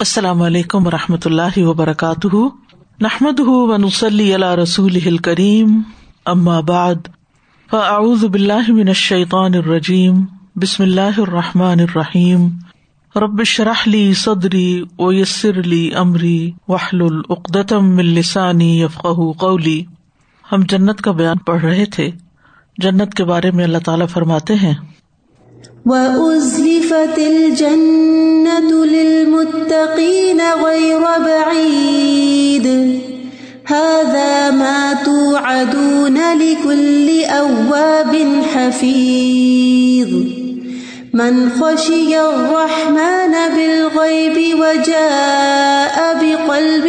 السلام علیکم و رحمۃ اللہ وبرکاتہ۔ نحمد ونسلی علیہ رسول کریم بعد، فاعوذ باللہ من الشیطان الرجیم۔ بسم اللہ الرحمٰن الرحیم۔ ربش رحلی صدری ویسر علی عمری وحل العقدم السانی یفق قولی۔ ہم جنت کا بیان پڑھ رہے تھے۔ جنت کے بارے میں اللہ تعالیٰ فرماتے ہیں۔ وَأُزْلِفَتِ الْجَنَّةُ لِلْمُتَّقِينَ غَيْرَ بَعِيدٍ هَذَا مَا تُوعَدُونَ لِكُلِّ أَوَّابٍ حَفِيظٍ من خشي الرحمن بالغيب وجاء بقلب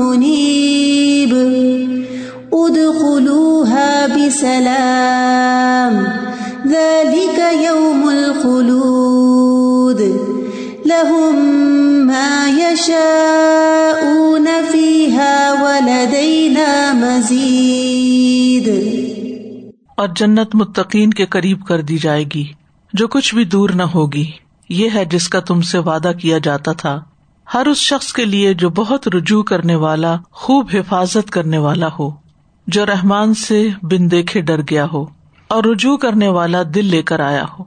منيب ادخلوها بسلام يوم الخلود لهم ما يشاءون فيها ولدينا مزيد اور جنت متقین کے قریب کر دی جائے گی، جو کچھ بھی دور نہ ہوگی۔ یہ ہے جس کا تم سے وعدہ کیا جاتا تھا۔ ہر اس شخص کے لیے جو بہت رجوع کرنے والا، خوب حفاظت کرنے والا ہو، جو رحمان سے بن دیکھے ڈر گیا ہو۔ اور رجوع کرنے والا دل لے کر آیا ہو۔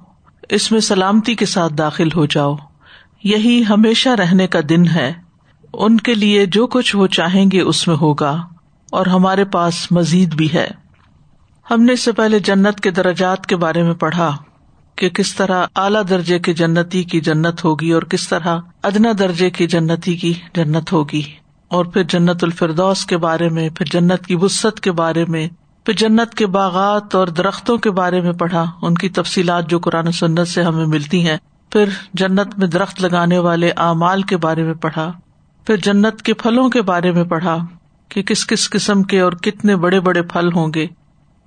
اس میں سلامتی کے ساتھ داخل ہو جاؤ۔ یہی ہمیشہ رہنے کا دن ہے۔ ان کے لیے جو کچھ وہ چاہیں گے اس میں ہوگا۔ اور ہمارے پاس مزید بھی ہے۔ ہم نے اس سے پہلے جنت کے درجات کے بارے میں پڑھا کہ کس طرح اعلی درجے کے جنتی کی جنت ہوگی اور کس طرح ادنا درجے کی جنتی کی جنت ہوگی۔ اور پھر جنت الفردوس کے بارے میں، پھر جنت کی وسط کے بارے میں پھر جنت کے باغات اور درختوں کے بارے میں پڑھا۔ ان کی تفصیلات جو قرآن سنت سے ہمیں ملتی ہیں۔ پھر جنت میں درخت لگانے والے اعمال کے بارے میں پڑھا۔ پھر جنت کے پھلوں کے بارے میں پڑھا کہ کس کس قسم کے اور کتنے بڑے بڑے پھل ہوں گے۔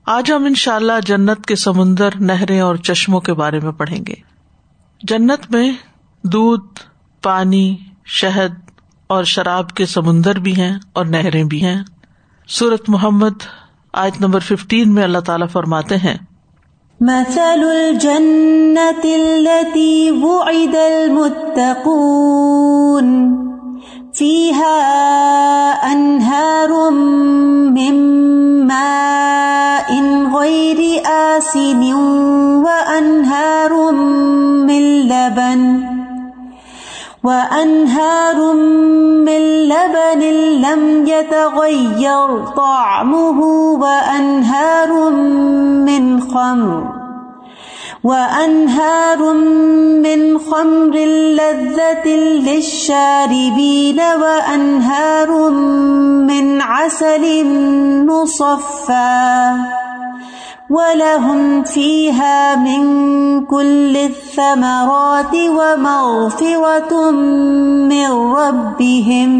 آج ہم ان شاء اللہ جنت کے سمندر، نہریں اور چشموں کے بارے میں پڑھیں گے۔ جنت میں دودھ، پانی، شہد اور شراب کے سمندر بھی ہیں اور نہریں بھی ہیں۔ سورت محمد آیت نمبر ففٹین میں اللہ تعالیٰ فرماتے ہیں۔ مثل الجنة التي وعد المتقون فيها أنهار من ماء غير آسن وأنهار من لبن وأنهار من لبن لم يتغير طعمه وأنهار من خمر وأنهار من خمر لذة للشاربين وأنهار من عسل مصفى وَلَهُمْ فِيهَا مِن كُلِّ الثَّمَرَاتِ وَمَغْفِرَةٌ مِّن رَّبِّهِمْ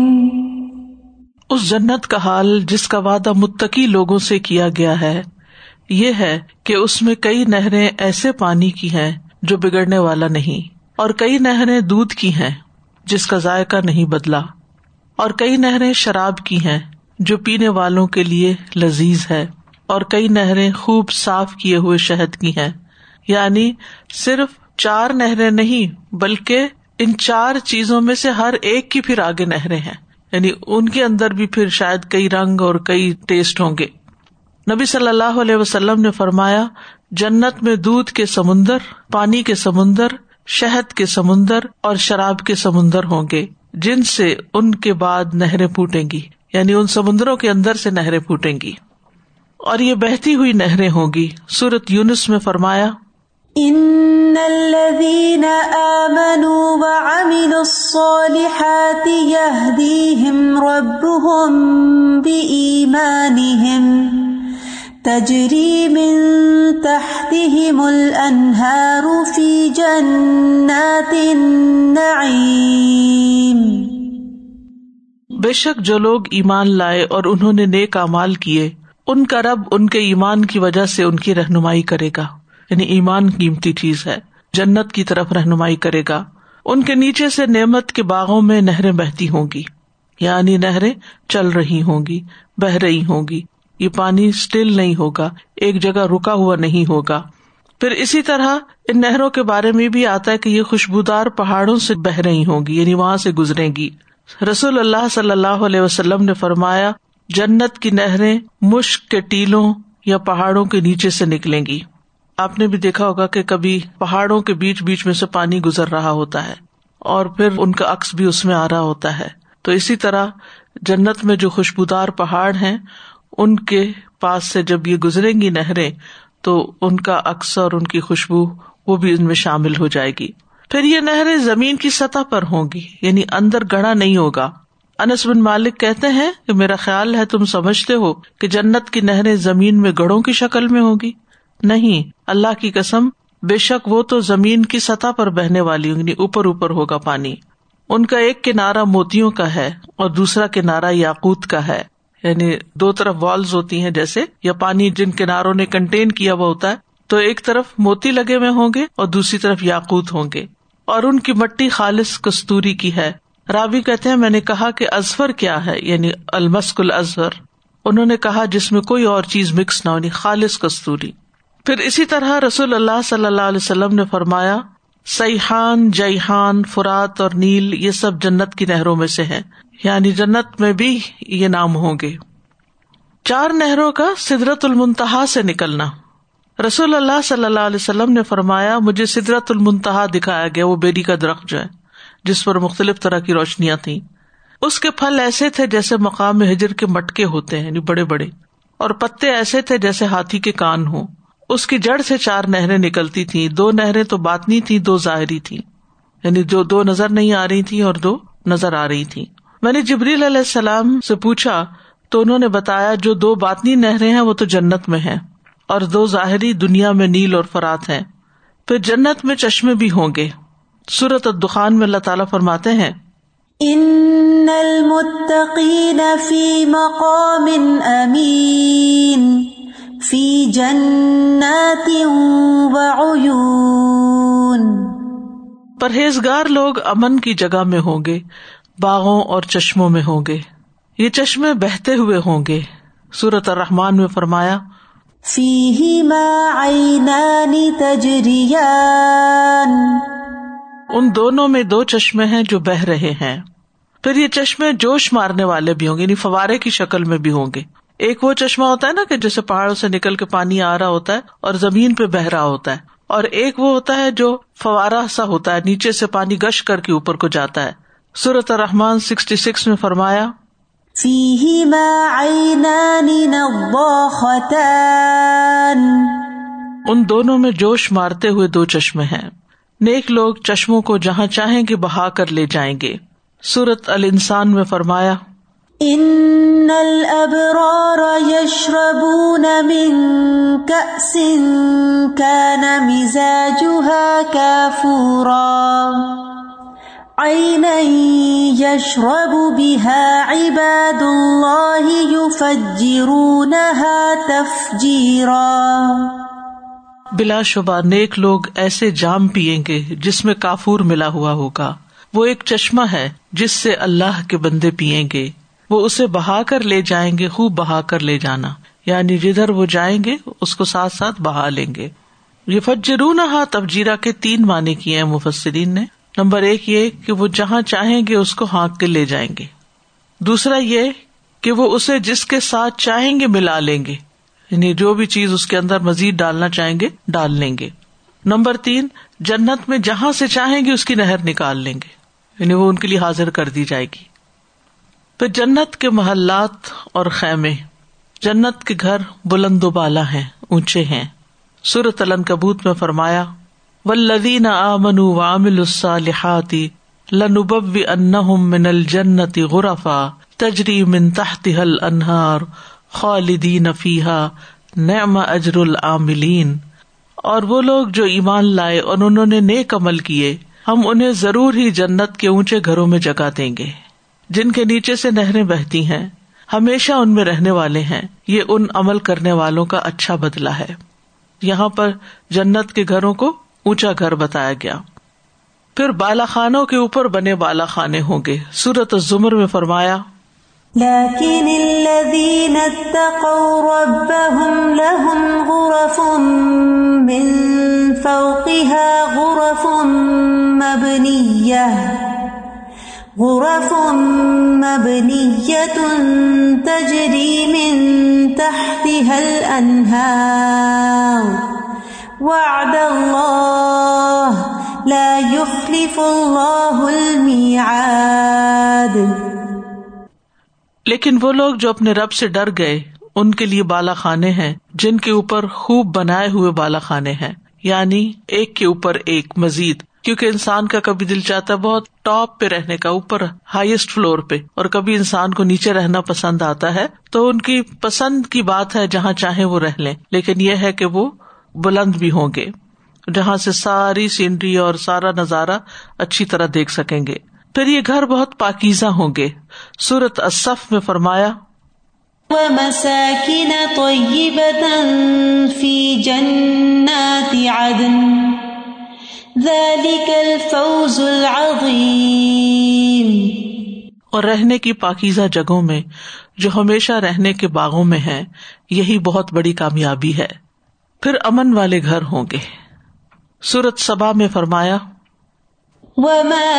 اس جنت کا حال جس کا وعدہ متقی لوگوں سے کیا گیا ہے، یہ ہے کہ اس میں کئی نہریں ایسے پانی کی ہیں جو بگڑنے والا نہیں، اور کئی نہریں دودھ کی ہیں جس کا ذائقہ نہیں بدلا، اور کئی نہریں شراب کی ہیں جو پینے والوں کے لیے لذیذ ہے۔ اور کئی نہریں خوب صاف کیے ہوئے شہد کی ہیں۔ یعنی صرف چار نہریں نہیں، بلکہ ان چار چیزوں میں سے ہر ایک کی پھر آگے نہریں ہیں۔ یعنی ان کے اندر بھی پھر شاید کئی رنگ اور کئی ٹیسٹ ہوں گے۔ نبی صلی اللہ علیہ وسلم نے فرمایا، جنت میں دودھ کے سمندر، پانی کے سمندر، شہد کے سمندر اور شراب کے سمندر ہوں گے، جن سے ان کے بعد نہریں پھوٹیں گی۔ یعنی ان سمندروں کے اندر سے نہریں پھوٹیں گی۔ اور یہ بہتی ہوئی نہریں ہوگی سورت یونس میں فرمایا ان الذين امنوا وعملوا الصالحات يهديهم ربهم بايمانهم تجري من تحتهم في جنات النعيم بے شک جو لوگ ایمان لائے اور انہوں نے نیک امال کیے ان کا رب ان کے ایمان کی وجہ سے ان کی رہنمائی کرے گا۔ یعنی ایمان قیمتی چیز ہے۔ جنت کی طرف رہنمائی کرے گا۔ ان کے نیچے سے نعمت کے باغوں میں نہریں بہتی ہوں گی۔ یعنی نہریں چل رہی ہوں گی، بہ رہی ہوں گی۔ یہ پانی اسٹل نہیں ہوگا، ایک جگہ رکا ہوا نہیں ہوگا۔ پھر اسی طرح ان نہروں کے بارے میں بھی آتا ہے کہ یہ خوشبودار پہاڑوں سے بہ رہی ہوں گی یعنی وہاں سے گزرے گی۔ رسول اللہ صلی اللہ علیہ وسلم نے فرمایا جنت کی نہریں مشک کے ٹیلوں یا پہاڑوں کے نیچے سے نکلیں گی۔ آپ نے بھی دیکھا ہوگا کہ کبھی پہاڑوں کے بیچ بیچ میں سے پانی گزر رہا ہوتا ہے اور پھر ان کا عکس بھی اس میں آ رہا ہوتا ہے۔ تو اسی طرح جنت میں جو خوشبودار پہاڑ ہیں، ان کے پاس سے جب یہ گزریں گی نہریں، تو ان کا عکس اور ان کی خوشبو وہ بھی ان میں شامل ہو جائے گی۔ پھر یہ نہریں زمین کی سطح پر ہوں گی یعنی اندر گڑا نہیں ہوگا۔ انس بن مالک کہتے ہیں کہ میرا خیال ہے تم سمجھتے ہو کہ جنت کی نہریں زمین میں گڑوں کی شکل میں ہوگی۔ نہیں، اللہ کی قسم، بے شک وہ تو زمین کی سطح پر بہنے والی ہوں یعنی اوپر اوپر ہوگا پانی۔ ان کا ایک کنارا موتیوں کا ہے اور دوسرا کنارا یاقوت کا ہے۔ یعنی دو طرف والز ہوتی ہیں جیسے، یا پانی جن کناروں نے کنٹین کیا ہوا ہوتا ہے، تو ایک طرف موتی لگے ہوئے ہوں گے اور دوسری طرف یاقوت ہوں گے۔ اور ان کی مٹی خالص کستوری کی ہے۔ راوی کہتے ہیں، میں نے کہا کہ ازفر کیا ہے؟ یعنی المسک الازہر انہوں نے کہا، جس میں کوئی اور چیز مکس نہ ہونی یعنی خالص کستوری۔ پھر اسی طرح رسول اللہ صلی اللہ علیہ وسلم نے فرمایا، سیحان، جیحان، فرات اور نیل، یہ سب جنت کی نہروں میں سے ہے یعنی جنت میں بھی یہ نام ہوں گے۔ چار نہروں کا سدرت المنتہا سے نکلنا۔ رسول اللہ صلی اللہ علیہ وسلم نے فرمایا، مجھے سدرت المنتہا دکھایا گیا، وہ بیری کا درخت جو ہے۔ جس پر مختلف طرح کی روشنیاں تھیں۔ اس کے پھل ایسے تھے جیسے مقام ہجر کے مٹکے ہوتے ہیں یعنی بڑے بڑے۔ اور پتے ایسے تھے جیسے ہاتھی کے کان ہوں۔ اس کی جڑ سے چار نہریں نکلتی تھی دو نہریں تو باتنی تھی دو ظاہری تھی یعنی جو دو نظر نہیں آ رہی تھی اور دو نظر آ رہی تھی میں نے جبریل علیہ السلام سے پوچھا، تو انہوں نے بتایا، جو دو باتنی نہریں ہیں، وہ تو جنت میں ہے اور دو ظاہری دنیا میں نیل اور فرات ہیں۔ پھر جنت میں چشمے بھی ہوں گے۔ سورت الدخان میں اللہ تعالیٰ فرماتے ہیں ان المتقین فی مقام امین فی جنات وعیون پرہیزگار لوگ امن کی جگہ میں ہوں گے باغوں اور چشموں میں ہوں گے۔ یہ چشمے بہتے ہوئے ہوں گے۔ سورت الرحمان میں فرمایا فیہما عینان تجریان ان دونوں میں دو چشمے ہیں جو بہ رہے ہیں۔ پھر یہ چشمے جوش مارنے والے بھی ہوں گے یعنی فوارے کی شکل میں بھی ہوں گے۔ ایک وہ چشمہ ہوتا ہے نا کہ جیسے پہاڑوں سے نکل کے پانی آ رہا ہوتا ہے اور زمین پہ بہ رہا ہوتا ہے۔ اور ایک وہ ہوتا ہے جو فوارا سا ہوتا ہے نیچے سے پانی گش کر کے اوپر کو جاتا ہے۔ سورت رحمان سکسٹی سکس میں فرمایا ان دونوں میں جوش مارتے ہوئے دو چشمے ہیں۔ نیک لوگ چشموں کو جہاں چاہیں گے بہا کر لے جائیں گے۔ سورت ال انسان میں فرمایا ان الابرار يشربون من كأس كان مزاجها كافورا۔ عينا يشرب بها عباد الله يفجرونها تفجيرا۔ بلا شبہ نیک لوگ ایسے جام پیئیں گے جس میں کافور ملا ہوا ہوگا۔ وہ ایک چشمہ ہے جس سے اللہ کے بندے پیئیں گے۔ وہ اسے بہا کر لے جائیں گے، خوب بہا کر لے جانا۔ یعنی جدھر وہ جائیں گے، اس کو ساتھ ساتھ بہا لیں گے۔ یہ فجرون ہا تبجیرا کے تین معنی کیے ہیں مفسرین نے۔ نمبر ایک یہ کہ وہ جہاں چاہیں گے، اس کو ہانک کے لے جائیں گے۔ دوسرا یہ کہ وہ اسے جس کے ساتھ چاہیں گے، ملا لیں گے۔ یعنی جو بھی چیز اس کے اندر مزید ڈالنا چاہیں گے، ڈال لیں گے۔ نمبر تین، جنت میں جہاں سے چاہیں گے اس کی نہر نکال لیں گے۔ یعنی وہ ان کے لیے حاضر کر دی جائے گی۔ پھر جنت کے محلات اور خیمے، جنت کے گھر بلند و بالا ہیں، اونچے ہیں۔ سورت الن کبوت میں فرمایا و لدین آمن وامل الصالحاتی لنب ان من الجنتی غرفا تجری من تحت حل انہار خالدین فیحا نعم اجر العاملین۔ اور وہ لوگ جو ایمان لائے اور انہوں نے نیک عمل کیے، ہم انہیں ضرور ہی جنت کے اونچے گھروں میں جگہ دیں گے۔ جن کے نیچے سے نہریں بہتی ہیں، ہمیشہ ان میں رہنے والے ہیں۔ یہ ان عمل کرنے والوں کا اچھا بدلا ہے۔ یہاں پر جنت کے گھروں کو اونچا گھر بتایا گیا۔ پھر بالا خانوں کے اوپر بنے بالا خانے ہوں گے۔ سورت زمر میں فرمایا لكن الذين اتقوا ربهم لهم غرف من فوقها غرف مبنية غرف مبنية تجري من تحتها الأنهار. وعد الله لا يخلف الله الميعاد. لیکن وہ لوگ جو اپنے رب سے ڈر گئے، ان کے لیے بالا خانے ہیں، جن کے اوپر خوب بنائے ہوئے بالا خانے ہیں۔ یعنی ایک کے اوپر ایک مزید، کیونکہ انسان کا کبھی دل چاہتا ہے بہت ٹاپ پہ رہنے کا، اوپر ہائیسٹ فلور پہ۔ اور کبھی انسان کو نیچے رہنا پسند آتا ہے، تو ان کی پسند کی بات ہے جہاں چاہے وہ رہ لیں۔ لیکن یہ ہے کہ وہ بلند بھی ہوں گے، جہاں سے ساری سینری اور سارا نظارہ اچھی طرح دیکھ سکیں گے۔ پھر یہ گھر بہت پاکیزہ ہوں گے۔ سورت اصف میں فرمایا ومساكن طيبة في جنات عدن ذلك الفوز العظيم۔ اور رہنے کی پاکیزہ جگہوں میں جو ہمیشہ رہنے کے باغوں میں ہے یہی بہت بڑی کامیابی ہے۔ پھر امن والے گھر ہوں گے۔ سورت سبا میں فرمایا وما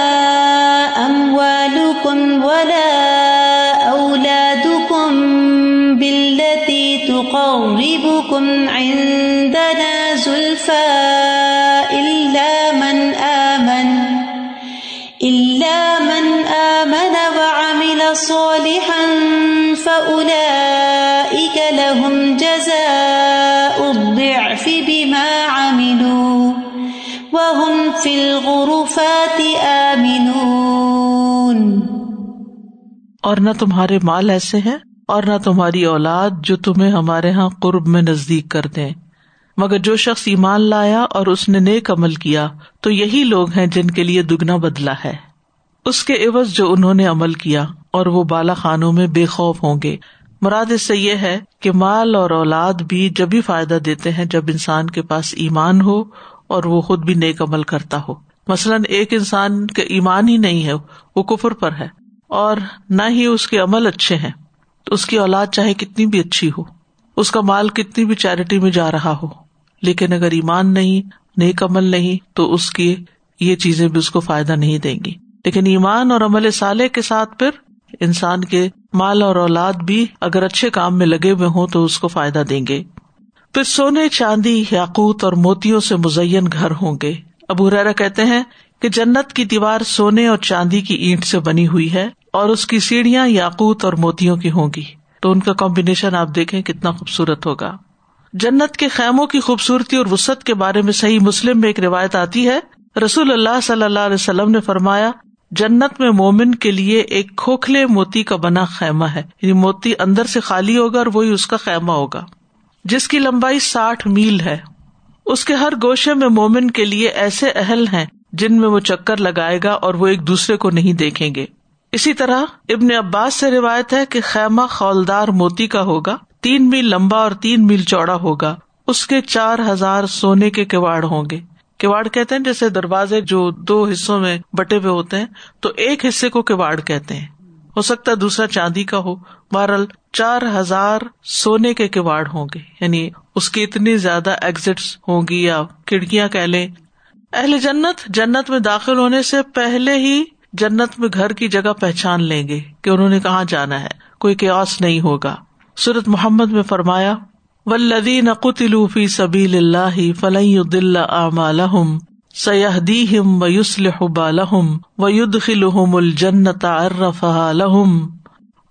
أموالكم ولا أولادكم بالتي تقربكم عندنا زلفى إلا من آمن إلا من آمن وعمل صالحا فأولئك لهم جزاء الضعف بما عملوا وهم في الغرفات آمنون۔ اور نہ تمہارے مال ایسے ہیں اور نہ تمہاری اولاد جو تمہیں ہمارے یہاں قرب میں نزدیک کر دیں مگر جو شخص ایمان لایا اور اس نے نیک عمل کیا، تو یہی لوگ ہیں جن کے لیے دگنا بدلا ہے۔ اس کے عوض جو انہوں نے عمل کیا، اور وہ بالا خانوں میں بے خوف ہوں گے۔ مراد اس سے یہ ہے کہ مال اور اولاد بھی جبھی فائدہ دیتے ہیں جب انسان کے پاس ایمان ہو اور وہ خود بھی نیک عمل کرتا ہو۔ مثلاً ایک انسان کا ایمان ہی نہیں ہے، وہ کفر پر ہے اور نہ ہی اس کے عمل اچھے ہیں۔ تو اس کی اولاد چاہے کتنی بھی اچھی ہو، اس کا مال کتنی بھی چیریٹی میں جا رہا ہو، لیکن اگر ایمان نہیں، نیک عمل نہیں، تو اس کی یہ چیزیں بھی اس کو فائدہ نہیں دیں گی۔ لیکن ایمان اور عمل سالے کے ساتھ پھر انسان کے مال اور اولاد بھی اگر اچھے کام میں لگے ہوئے ہوں تو اس کو فائدہ دیں گے۔ پھر سونے چاندی، یاقوت اور موتیوں سے مزین گھر ہوں گے۔ ابو ریرا کہتے ہیں کہ جنت کی دیوار سونے اور چاندی کی اینٹ سے بنی ہوئی ہے اور اس کی سیڑھیاں یاقوت اور موتیوں کی ہوں گی۔ تو ان کا کمبینیشن آپ دیکھیں کتنا خوبصورت ہوگا۔ جنت کے خیموں کی خوبصورتی اور وسط کے بارے میں صحیح مسلم میں ایک روایت آتی ہے۔ رسول اللہ صلی اللہ علیہ وسلم نے فرمایا، جنت میں مومن کے لیے ایک کھوکھلے موتی کا بنا خیمہ ہے۔ یعنی موتی اندر سے خالی ہوگا اور وہی اس کا خیمہ ہوگا۔ جس کی لمبائی ساٹھ میل ہے، اس کے ہر گوشے میں مومن کے لیے ایسے اہل ہیں جن میں وہ چکر لگائے گا اور وہ ایک دوسرے کو نہیں دیکھیں گے۔ اسی طرح ابن عباس سے روایت ہے کہ خیمہ خولدار موتی کا ہوگا، تین میل لمبا اور تین میل چوڑا ہوگا۔ اس کے چار ہزار سونے کے کواڑ ہوں گے۔ کواڑ کہتے ہیں جیسے دروازے جو دو حصوں میں بٹے ہوئے ہوتے ہیں، تو ایک حصے کو کواڑ کہتے ہیں۔ ہو سکتا ہے دوسرا چاندی کا ہو۔ بہرحال چار ہزار سونے کے کواڑ ہوں گے۔ یعنی اس کی اتنی زیادہ ایگزٹ ہوں گی یا کھڑکیاں کہ لیں۔ اہل جنت جنت میں داخل ہونے سے پہلے ہی جنت میں گھر کی جگہ پہچان لیں گے کہ انہوں نے کہاں جانا ہے۔ کوئی قیاس نہیں ہوگا۔ سورت محمد میں فرمایا ولدی نقطی سبیل اللہ فلح دل اعمالحم سیاحدی ہم و یوسل بالحم و ید الجنت ارف لہم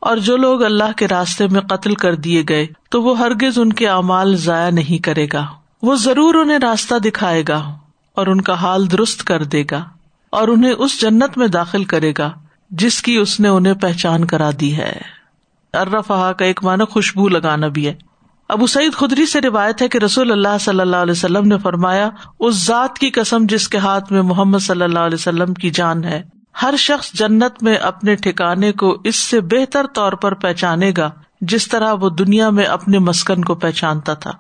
اور جو لوگ اللہ کے راستے میں قتل کر دیے گئے، تو وہ ہرگز ان کے اعمال ضائع نہیں کرے گا۔ وہ ضرور انہیں راستہ دکھائے گا اور ان کا حال درست کر دے گا اور انہیں اس جنت میں داخل کرے گا، جس کی اس نے انہیں پہچان کرا دی ہے۔ ارفا کا ایک معنی خوشبو لگانا بھی ہے۔ ابو سعید خدری سے روایت ہے کہ رسول اللہ صلی اللہ علیہ وسلم نے فرمایا، اس ذات کی قسم جس کے ہاتھ میں محمد صلی اللہ علیہ وسلم کی جان ہے ہر شخص جنت میں اپنے ٹھکانے کو اس سے بہتر طور پر پہچانے گا جس طرح وہ دنیا میں اپنے مسکن کو پہچانتا تھا۔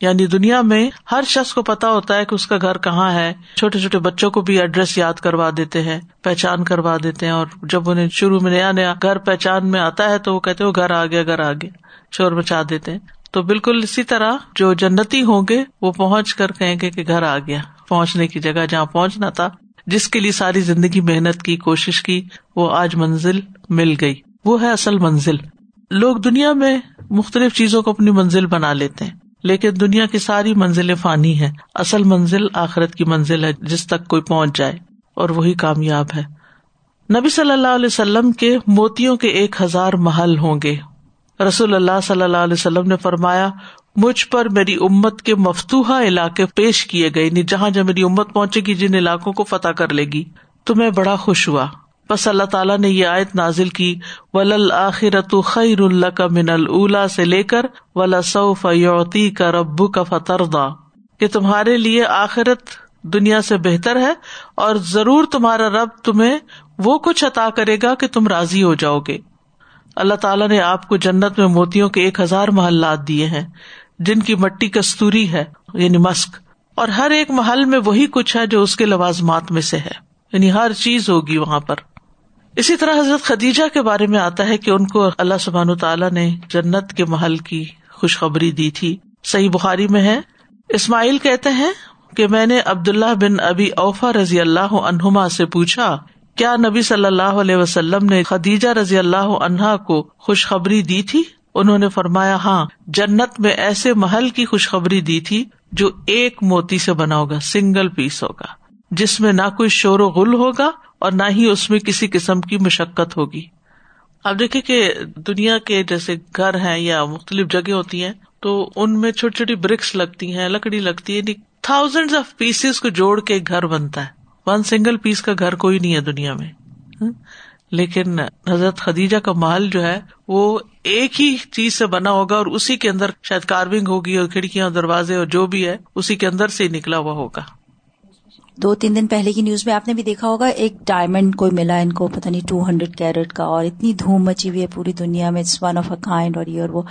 یعنی دنیا میں ہر شخص کو پتا ہوتا ہے کہ اس کا گھر کہاں ہے۔ چھوٹے چھوٹے بچوں کو بھی ایڈریس یاد کروا دیتے ہیں، پہچان کروا دیتے ہیں اور جب انہیں شروع میں نیا نیا گھر پہچان میں آتا ہے تو وہ کہتے وہ گھر آ گیا گھر آ گیا شور مچا دیتے ہیں۔ تو بالکل اسی طرح جو جنتی ہوں گے وہ پہنچ کر کہیں گے کہ گھر آ گیا، پہنچنے کی جگہ جہاں پہنچنا تھا۔ جس کے لیے ساری زندگی محنت کی، کوشش کی، وہ آج منزل مل گئی۔ وہ ہے اصل منزل۔ لوگ دنیا میں مختلف چیزوں کو اپنی منزل بنا لیتے ہیں، لیکن دنیا کی ساری منزلیں فانی ہے اصل منزل آخرت کی منزل ہے، جس تک کوئی پہنچ جائے۔ اور وہی کامیاب ہے۔ نبی صلی اللہ علیہ وسلم کے موتیوں کے ایک ہزار محل ہوں گے۔ رسول اللہ صلی اللہ علیہ وسلم نے فرمایا مجھ پر میری امت کے مفتوحا علاقے پیش کیے گئے یعنی جہاں جب میری امت پہنچے گی، جن علاقوں کو فتح کر لے گی، تو میں بڑا خوش ہوا۔ بس اللہ تعالیٰ نے یہ آیت نازل کی ول آخرت خیر اللہ کا من اللہ سے لے کر ولا سعف یوتی کا ربو کا فتردا کہ تمہارے لیے آخرت دنیا سے بہتر ہے اور ضرور تمہارا رب تمہیں وہ کچھ عطا کرے گا کہ تم راضی ہو جاؤ گے۔ اللہ تعالیٰ نے آپ کو جنت میں موتیوں کے ایک ہزار محلات دیے ہیں، جن کی مٹی کستوری ہے یعنی مسک، اور ہر ایک محل میں وہی کچھ ہے جو اس کے لوازمات میں سے ہے یعنی ہر چیز ہوگی وہاں پر۔ اسی طرح حضرت خدیجہ کے بارے میں آتا ہے کہ ان کو اللہ سبحان تعالیٰ نے جنت کے محل کی خوشخبری دی تھی۔ صحیح بخاری میں ہے۔ اسماعیل کہتے ہیں کہ میں نے عبد اللہ بن ابی اوفا رضی اللہ عنہما سے پوچھا کیا نبی صلی اللہ علیہ وسلم نے خدیجہ رضی اللہ عنہا کو خوشخبری دی تھی؟ انہوں نے فرمایا ہاں جنت میں ایسے محل کی خوشخبری دی تھی جو ایک موتی سے بنا ہوگا، سنگل پیس ہوگا، جس میں نہ کوئی شور و غل ہوگا اور نہ ہی اس میں کسی قسم کی مشقت ہوگی۔ اب دیکھیں کہ دنیا کے جیسے گھر ہیں یا مختلف جگہ ہوتی ہیں، تو ان میں چھوٹی چھوٹی برکس لگتی ہیں، لکڑی لگتی ہے تھاؤزینڈ آف پیسز کو جوڑ کے گھر بنتا ہے۔ ون سنگل پیس کا گھر کوئی نہیں ہے دنیا میں۔ لیکن حضرت خدیجہ کا محل جو ہے وہ ایک ہی چیز سے بنا ہوگا اور اسی کے اندر شاید کارونگ ہوگی اور کھڑکیاں دروازے اور جو بھی ہے اسی کے اندر سے نکلا ہوا ہوگا۔ دو تین دن پہلے کی نیوز میں آپ نے بھی دیکھا ہوگا ایک ڈائمنڈ کوئی ملا ان کو پتا نہیں ٹو ہنڈریڈ کیرٹ کا اور اتنی دھوم مچی ہوئی ہے پوری دنیا میں it's one of a kind اور یہ اور وہ۔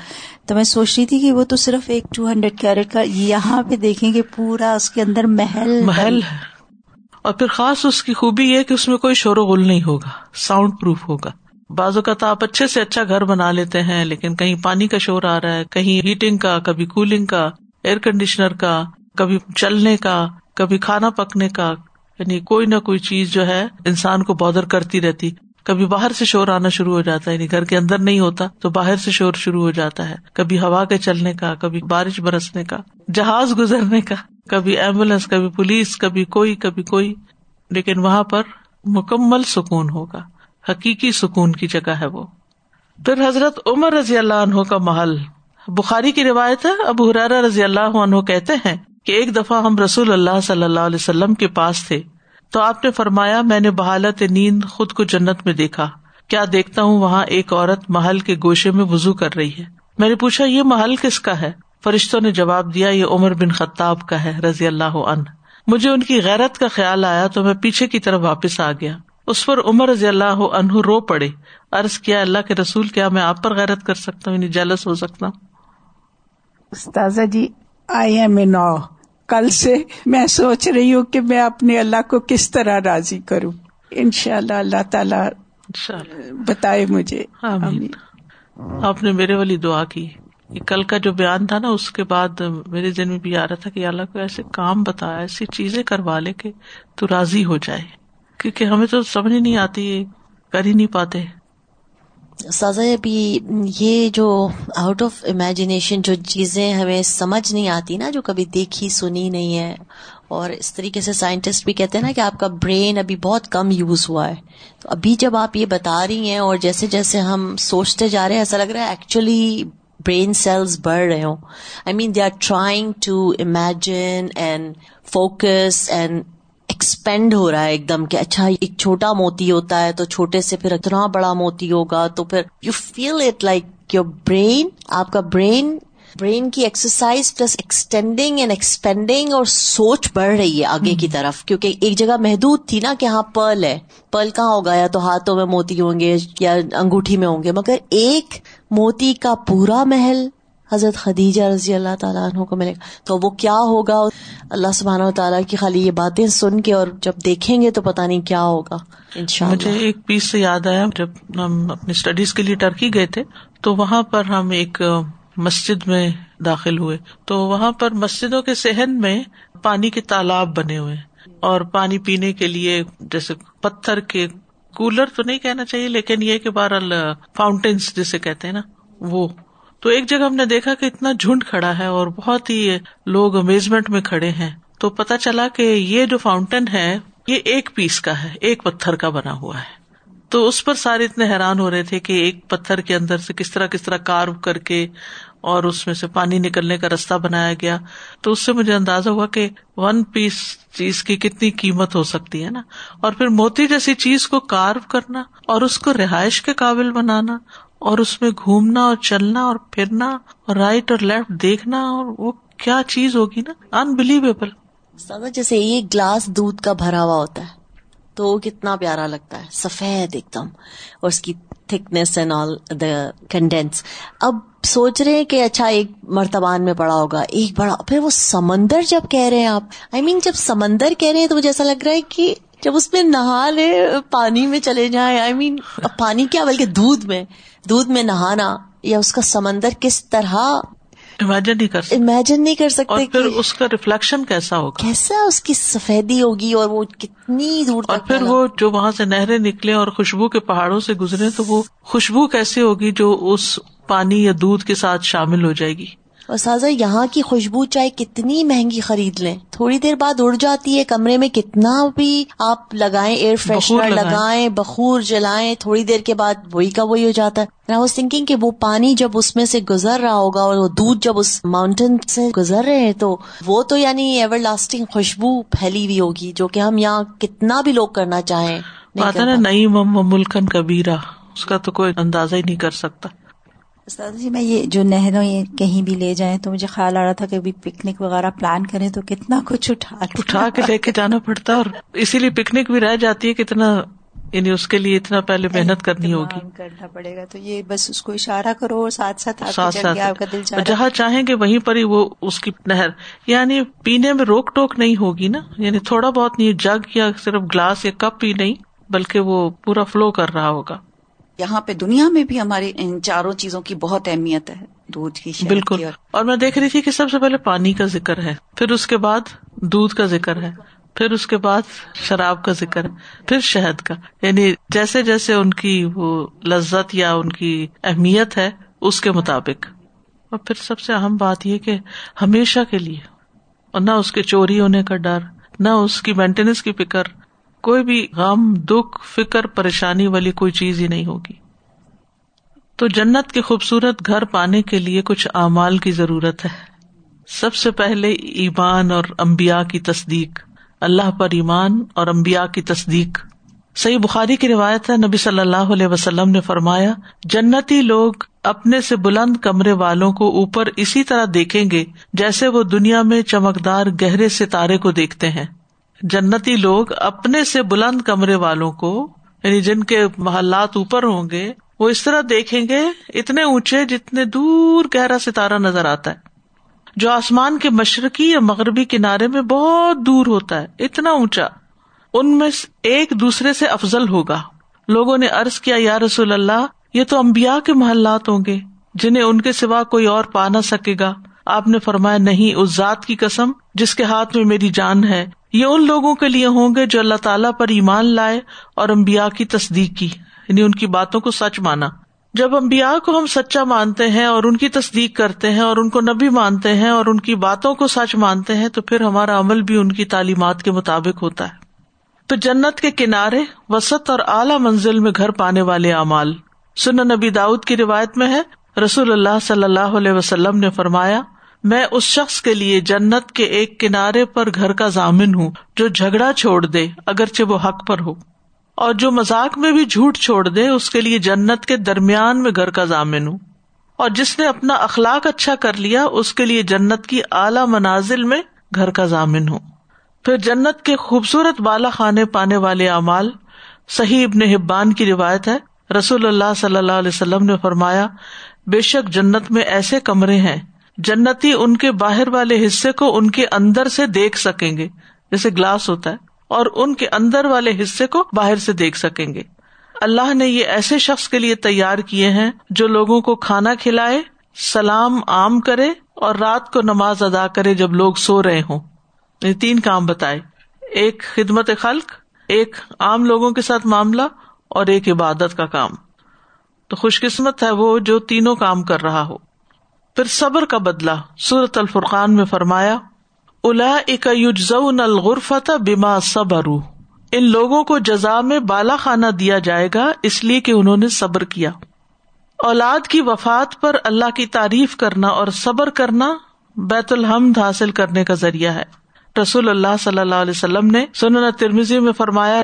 تو میں سوچ رہی تھی کہ وہ تو صرف ایک ٹو ہنڈریڈ کیرٹ کا یہاں پہ دیکھیں گے پورا اس کے اندر محل محل اور پھر خاص اس کی خوبی یہ کہ اس میں کوئی شور و غل نہیں ہوگا ساؤنڈ پروف ہوگا۔ بازو کا تو آپ اچھے سے اچھا گھر بنا لیتے ہیں، لیکن کہیں پانی کا شور آ رہا ہے، کہیں ہیٹنگ کا، کبھی کولنگ کا ایئر کنڈیشنر کا، کبھی چلنے کا، کبھی کھانا پکنے کا۔ یعنی کوئی نہ کوئی چیز جو ہے، انسان کو بادر کرتی رہتی۔ کبھی باہر سے شور آنا شروع ہو جاتا ہے یعنی گھر کے اندر نہیں ہوتا، تو باہر سے شور شروع ہو جاتا ہے۔ کبھی ہوا کے چلنے کا، کبھی بارش برسنے کا، جہاز گزرنے کا۔ کبھی ایمبولینس، کبھی پولیس، کبھی کوئی کبھی کوئی، لیکن وہاں پر مکمل سکون ہوگا، حقیقی سکون کی جگہ ہے وہ۔ پھر حضرت عمر رضی اللہ عنہ کا محل، بخاری کی روایت ہے اب حرارا رضی اللہ عنہ کہتے ہیں کہ ایک دفعہ ہم رسول اللہ صلی اللہ علیہ وسلم کے پاس تھے، تو آپ نے فرمایا، میں نے بحالت نیند خود کو جنت میں دیکھا۔ کیا دیکھتا ہوں وہاں ایک عورت محل کے گوشے میں وزو کر رہی ہے؟ میں نے پوچھا، یہ محل کس کا ہے؟ فرشتوں نے جواب دیا یہ عمر بن خطاب کا ہے رضی اللہ عنہ۔ مجھے ان کی غیرت کا خیال آیا تو میں پیچھے کی طرف واپس آ گیا۔ اس پر عمر رضی اللہ عنہ رو پڑے۔ ارض کیا اللہ کے رسول کیا میں آپ پر غیرت کر سکتا ہوں؟ یعنی جیلس ہو سکتا ہوں؟ استاذہ جی آئی ایم اے نو کل سے میں سوچ رہی ہوں کہ میں اپنے اللہ کو کس طرح راضی کروں۔ ان شاء اللہ اللہ تعالی بتائے مجھے۔ آپ نے میرے والی دعا کی۔ کل کا جو بیان تھا نا، اس کے بعد میرے ذہن میں بھی آ رہا تھا کہ اللہ کو ایسے کام بتا ایسی چیزیں کروا لے کہ تو راضی ہو جائے۔ کیونکہ ہمیں تو سمجھ نہیں آتی کر ہی نہیں پاتے۔ سازا، ابھی یہ جو آؤٹ آف امیجنیشن جو چیزیں ہمیں سمجھ نہیں آتی نا، جو کبھی دیکھی سنی نہیں ہے۔ اور اس طریقے سے سائنٹسٹ بھی کہتے ہیں نا کہ آپ کا برین ابھی بہت کم یوز ہوا ہے۔ تو ابھی جب آپ یہ بتا رہی ہیں اور جیسے جیسے ہم سوچتے جا رہے ہیں، ایسا لگ رہا ہے ایکچولی برین سیلز بڑھ رہے ہوں I mean they are trying to imagine and focus and expand ہو رہا ہے ایک دم کہ اچھا ایک چھوٹا موتی ہوتا ہے تو چھوٹے سے پھر اتنا بڑا موتی ہوگا تو پھر you feel it like your brain آپ کا برین برین کی exercise plus extending and expanding اور سوچ بڑھ رہی ہے آگے کی طرف کیونکہ ایک جگہ محدود تھی نا کہ ہاں پرل ہے پرل کہاں ہوگا یا تو ہاتھوں میں موتی ہوں گے یا انگوٹھی میں ہوں گے مگر ایک موتی کا پورا محل حضرت خدیجہ رضی اللہ تعالیٰ عنہ کو ملے گا۔ تو وہ کیا ہوگا؟ اللہ سبحانہ و تعالیٰ کی خالی یہ باتیں سن کے اور جب دیکھیں گے تو پتا نہیں کیا ہوگا۔ مجھے ایک پیس سے یاد آیا، جب ہم اپنی اسٹڈیز کے لیے ٹرکی گئے تھے، تو وہاں پر ہم ایک مسجد میں داخل ہوئے۔ تو وہاں پر مسجدوں کے صحن میں پانی کے تالاب بنے ہوئے۔ اور پانی پینے کے لیے جیسے پتھر کے کولر تو نہیں کہنا چاہیے، لیکن یہ کہ بہرحال فاؤنٹینس جسے کہتے ہیں نا، وہ۔ تو ایک جگہ ہم نے دیکھا کہ اتنا جھنڈ کھڑا ہے اور بہت ہی لوگ امیزمنٹ میں کھڑے ہیں۔ تو پتا چلا کہ یہ جو فاؤنٹین ہے، یہ ایک پیس کا ہے، ایک پتھر کا بنا ہوا ہے۔ تو اس پر سارے اتنے حیران ہو رہے تھے کہ ایک پتھر کے اندر سے کس طرح کس طرح کارو کر کے اور اس میں سے پانی نکلنے کا رستہ بنایا گیا۔ تو اس سے مجھے اندازہ ہوا کہ ون پیس چیز کی کتنی قیمت ہو سکتی ہے نا۔ اور پھر موتی جیسی چیز کو کارو کرنا اور اس کو رہائش کے قابل بنانا اور اس میں گھومنا اور چلنا اور پھرنا اور رائٹ اور لیفٹ دیکھنا اور وہ کیا چیز ہوگی نا۔ انبلیویبل جیسے ایک گلاس دودھ کا بھرا ہوا ہوتا ہے۔ تو وہ کتنا پیارا لگتا ہے سفید ایک دم اور اس کی thickness and all the condense اب سوچ رہے ہیں کہ اچھا ایک مرتبان میں پڑا ہوگا ایک بڑا پھر وہ سمندر جب کہہ رہے ہیں آپ آئی I مین mean, جب سمندر کہہ رہے ہیں تو مجھے ایسا لگ رہا ہے کہ جب اس میں نہا لے پانی میں چلے جائیں۔ آئی مین پانی کیا بلکہ دودھ میں دودھ میں نہانا یا اس کا سمندر کس طرح امیجن نہیں کر سکتے. امیجن نہیں کر سکتے پھر اس کا ریفلیکشن کیسا ہوگا؟ کیسا اس کی سفیدی ہوگی اور وہ کتنی دور اور پھر وہ جو وہاں سے نہریں نکلے اور خوشبو کے پہاڑوں سے گزرے تو وہ خوشبو کیسی ہوگی جو اس پانی یا دودھ کے ساتھ شامل ہو جائے گی؟ اور سازا یہاں کی خوشبو چائے کتنی مہنگی خرید لیں۔ تھوڑی دیر بعد اڑ جاتی ہے کمرے میں کتنا بھی آپ لگائیں ایئر فریشنر لگائیں۔ بخور جلائیں تھوڑی دیر کے بعد وہی کا وہی ہو جاتا ہے۔ واز تھنکنگ کہ وہ پانی جب اس میں سے گزر رہا ہوگا اور وہ دودھ جب اس ماؤنٹین سے گزر رہے ہیں تو وہ تو یعنی ایور لاسٹنگ خوشبو پھیلی ہوئی ہوگی جو کہ ہم یہاں کتنا بھی لوگ کرنا چاہیں۔ نئی ملکن کبیرا اس کا تو کوئی اندازہ ہی نہیں کر سکتا۔ جی میں یہ جو نہروں یہ کہیں بھی لے جائیں تو مجھے خیال آ رہا تھا کہ پکنک وغیرہ پلان کریں تو کتنا کچھ اٹھا اٹھا کے لے کے جانا پڑتا اور اسی لیے پکنک بھی رہ جاتی ہے کتنا یعنی اس کے لیے اتنا پہلے محنت کرنی ہوگی۔ کرنا پڑے گا تو یہ بس اس کو اشارہ کرو اور ساتھ ساتھ ساتھ ساتھ جہاں چاہیں گے وہیں پر ہی وہ اس کی نہر یعنی پینے میں روک ٹوک نہیں ہوگی نا یعنی تھوڑا بہت نہیں جگ یا صرف گلاس یا کپ ہی نہیں بلکہ وہ پورا فلو کر رہا ہوگا۔ یہاں پہ دنیا میں بھی ہماری ان چاروں چیزوں کی بہت اہمیت ہے دودھ کی بالکل۔ اور میں دیکھ رہی تھی کہ سب سے پہلے پانی کا ذکر ہے پھر اس کے بعد دودھ کا ذکر ہے پھر اس کے بعد شراب کا ذکر ہے پھر شہد کا۔ یعنی جیسے جیسے ان کی وہ لذت یا ان کی اہمیت ہے اس کے مطابق۔ اور پھر سب سے اہم بات یہ کہ ہمیشہ کے لیے اور نہ اس کے چوری ہونے کا ڈر نہ اس کی مینٹیننس کی فکر کوئی بھی غم، دکھ، فکر، پریشانی والی کوئی چیز ہی نہیں ہوگی۔ تو جنت کے خوبصورت گھر پانے کے لیے کچھ اعمال کی ضرورت ہے۔ سب سے پہلے ایمان اور امبیا کی تصدیق۔ اللہ پر ایمان اور امبیا کی تصدیق۔ صحیح بخاری کی روایت ہے، نبی صلی اللہ علیہ وسلم نے فرمایا، جنتی لوگ اپنے سے بلند کمرے والوں کو اوپر اسی طرح دیکھیں گے، جیسے وہ دنیا میں چمکدار گہرے ستارے کو دیکھتے ہیں۔ جنتی لوگ اپنے سے بلند کمرے والوں کو یعنی جن کے محلات اوپر ہوں گے، وہ اس طرح دیکھیں گے اتنے اونچے جتنے دور گہرا ستارہ نظر آتا ہے۔ جو آسمان کے مشرقی یا مغربی کنارے میں بہت دور ہوتا ہے، اتنا اونچا۔ ان میں ایک دوسرے سے افضل ہوگا۔ لوگوں نے ارض کیا، یا رسول اللہ، یہ تو امبیا کے محلات ہوں گے، جنہیں ان کے سوا کوئی اور پا نہ سکے گا۔ آپ نے فرمایا، نہیں، اس ذات کی قسم، جس کے ہاتھ میں میری جان ہے۔ یہ ان لوگوں کے لیے ہوں گے جو اللہ تعالیٰ پر ایمان لائے اور امبیا کی تصدیق کی یعنی ان کی باتوں کو سچ مانا۔ جب امبیا کو ہم سچا مانتے ہیں اور ان کی تصدیق کرتے ہیں اور ان کو نبی مانتے ہیں اور ان کی باتوں کو سچ مانتے ہیں، تو پھر ہمارا عمل بھی ان کی تعلیمات کے مطابق ہوتا ہے۔ تو جنت کے کنارے، وسط اور اعلی منزل میں گھر پانے والے اعمال۔ سن نبی داؤد کی روایت میں ہے، رسول اللہ صلی اللہ علیہ وسلم نے فرمایا میں اس شخص کے لیے جنت کے ایک کنارے پر گھر کا ضامن ہوں جو جھگڑا چھوڑ دے اگرچہ وہ حق پر ہو۔ اور جو مزاق میں بھی جھوٹ چھوڑ دے، اس کے لیے جنت کے درمیان میں گھر کا ضامن ہوں۔ اور جس نے اپنا اخلاق اچھا کر لیا، اس کے لیے جنت کی اعلی منازل میں گھر کا ضامن ہوں۔ پھر جنت کے خوبصورت بالا خانے پانے والے اعمال، صحیح ابن حبان کی روایت ہے۔ رسول اللہ صلی اللہ علیہ وسلم نے فرمایا، بے شک جنت میں ایسے کمرے ہیں جنتی ان کے باہر والے حصے کو ان کے اندر سے دیکھ سکیں گے۔ جیسے گلاس ہوتا ہے۔ اور ان کے اندر والے حصے کو باہر سے دیکھ سکیں گے۔ اللہ نے یہ ایسے شخص کے لیے تیار کیے ہیں جو لوگوں کو کھانا کھلائے، سلام عام کرے اور رات کو نماز ادا کرے جب لوگ سو رہے ہوں۔ یہ تین کام بتائے۔ ایک خدمت خلق، ایک عام لوگوں کے ساتھ معاملہ اور ایک عبادت کا کام۔ تو خوش قسمت ہے وہ جو تینوں کام کر رہا ہو۔ پھر صبر کا بدلا سورت الفرقان میں فرمایا الا اکیوز الغرفت بیما صبر ان لوگوں کو جزا میں بالا خانہ دیا جائے گا، اس لیے کہ انہوں نے صبر کیا۔ اولاد کی وفات پر اللہ کی تعریف کرنا اور صبر کرنا بیت الحمد حاصل کرنے کا ذریعہ ہے۔ رسول اللہ صلی اللہ علیہ وسلم نے سنن ترمیزی میں فرمایا،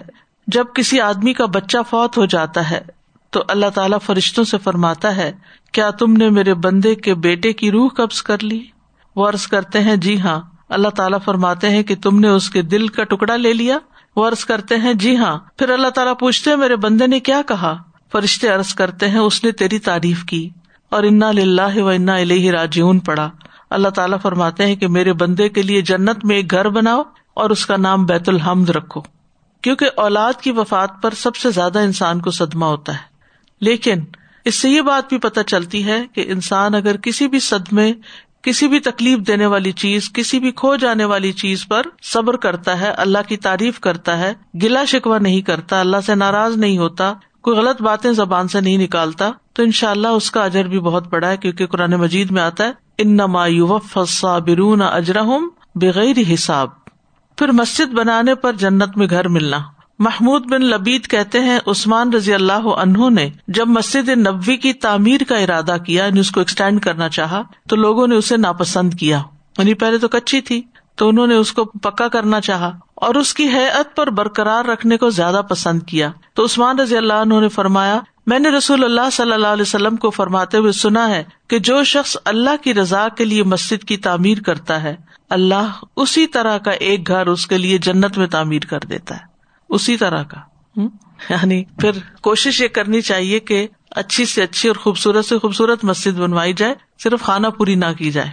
جب کسی آدمی کا بچہ فوت ہو جاتا ہے تو اللہ تعالیٰ فرشتوں سے فرماتا ہے، کیا تم نے میرے بندے کے بیٹے کی روح قبض کر لی؟ وہ عرض کرتے ہیں جی ہاں۔ اللہ تعالیٰ فرماتے ہیں کہ تم نے اس کے دل کا ٹکڑا لے لیا۔ وہ عرض کرتے ہیں جی ہاں۔ پھر اللہ تعالیٰ پوچھتے میرے بندے نے کیا کہا؟ فرشتے عرض کرتے ہیں، اس نے تیری تعریف کی۔ اور انا لاہ و انا الہ راجیون پڑا اللہ تعالیٰ فرماتے ہیں کہ میرے بندے کے لیے جنت میں ایک گھر بناؤ اور اس کا نام بیت الحمد رکھو۔ کیونکہ اولاد کی وفات پر سب سے زیادہ انسان کو صدمہ ہوتا ہے۔ لیکن اس سے یہ بات بھی پتہ چلتی ہے کہ انسان اگر کسی بھی صدمے، کسی بھی تکلیف دینے والی چیز، کسی بھی کھو جانے والی چیز پر صبر کرتا ہے، اللہ کی تعریف کرتا ہے گلا شکوا نہیں کرتا، اللہ سے ناراض نہیں ہوتا، کوئی غلط باتیں زبان سے نہیں نکالتا، تو ان شاء اللہ اس کا اجر بھی بہت بڑا ہے، کیونکہ قرآن مجید میں آتا ہے ان نما برون اجرحم بغیر حساب۔ پھر مسجد بنانے پر جنت میں گھر ملنا۔ محمود بن لبید کہتے ہیں، عثمان رضی اللہ عنہ نے جب مسجد نبوی کی تعمیر کا ارادہ کیا یعنی اس کو ایکسٹینڈ کرنا چاہا، تو لوگوں نے اسے ناپسند کیا۔ یعنی پہلے تو کچی تھی، تو انہوں نے اس کو پکا کرنا چاہا۔ اور اس کی حیت پر برقرار رکھنے کو زیادہ پسند کیا۔ تو عثمان رضی اللہ عنہ نے فرمایا، میں نے رسول اللہ صلی اللہ علیہ وسلم کو فرماتے ہوئے سنا ہے کہ جو شخص اللہ کی رضا کے لیے مسجد کی تعمیر کرتا ہے، اللہ اسی طرح کا ایک گھر اس کے لیے جنت میں تعمیر کر دیتا ہے۔ اسی طرح کا۔ یعنی پھر کوشش یہ کرنی چاہیے کہ اچھی سے اچھی اور خوبصورت سے خوبصورت مسجد بنوائی جائے، صرف خانہ پوری نہ کی جائے۔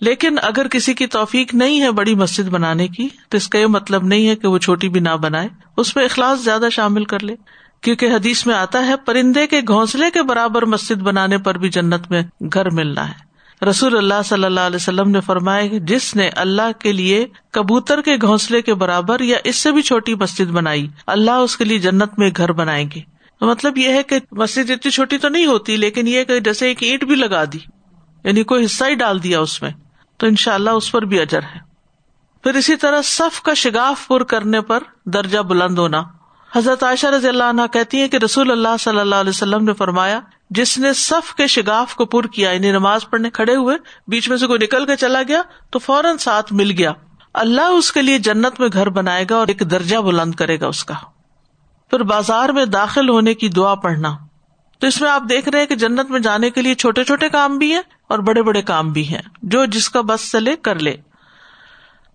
لیکن اگر کسی کی توفیق نہیں ہے بڑی مسجد بنانے کی، تو اس کا یہ مطلب نہیں ہے کہ وہ چھوٹی بھی نہ بنائے۔ اس میں اخلاص زیادہ شامل کر لے۔ کیونکہ حدیث میں آتا ہے، پرندے کے گھونسلے کے برابر مسجد بنانے پر بھی جنت میں گھر ملنا ہے۔ رسول اللہ صلی اللہ علیہ وسلم نے فرمایا جس نے اللہ کے لیے کبوتر کے گھونسلے کے برابر یا اس سے بھی چھوٹی مسجد بنائی، اللہ اس کے لیے جنت میں گھر بنائیں گے۔ مطلب یہ ہے کہ مسجد اتنی چھوٹی تو نہیں ہوتی، لیکن یہ کہ جیسے ایک اینٹ بھی لگا دی یعنی کوئی حصہ ہی ڈال دیا اس میں۔ تو ان شاء اللہ اس پر بھی اجر ہے۔ پھر اسی طرح صف کا شگاف پر کرنے پر درجہ بلند ہونا۔ حضرت عائشہ رضی اللہ عنہ کہتی ہے کہ رسول اللہ صلی اللہ علیہ وسلم نے فرمایا جس نے صف کے شگاف کو پر کیا یعنی نماز پڑھنے کھڑے ہوئے، بیچ میں سے کوئی نکل کے چلا گیا، تو فوراً ساتھ مل گیا۔ اللہ اس کے لیے جنت میں گھر بنائے گا اور ایک درجہ بلند کرے گا اس کا۔ پھر بازار میں داخل ہونے کی دعا پڑھنا۔ تو اس میں آپ دیکھ رہے کہ جنت میں جانے کے لیے چھوٹے چھوٹے کام بھی ہیں اور بڑے بڑے کام بھی ہیں۔ جو جس کا بس چلے کر لے۔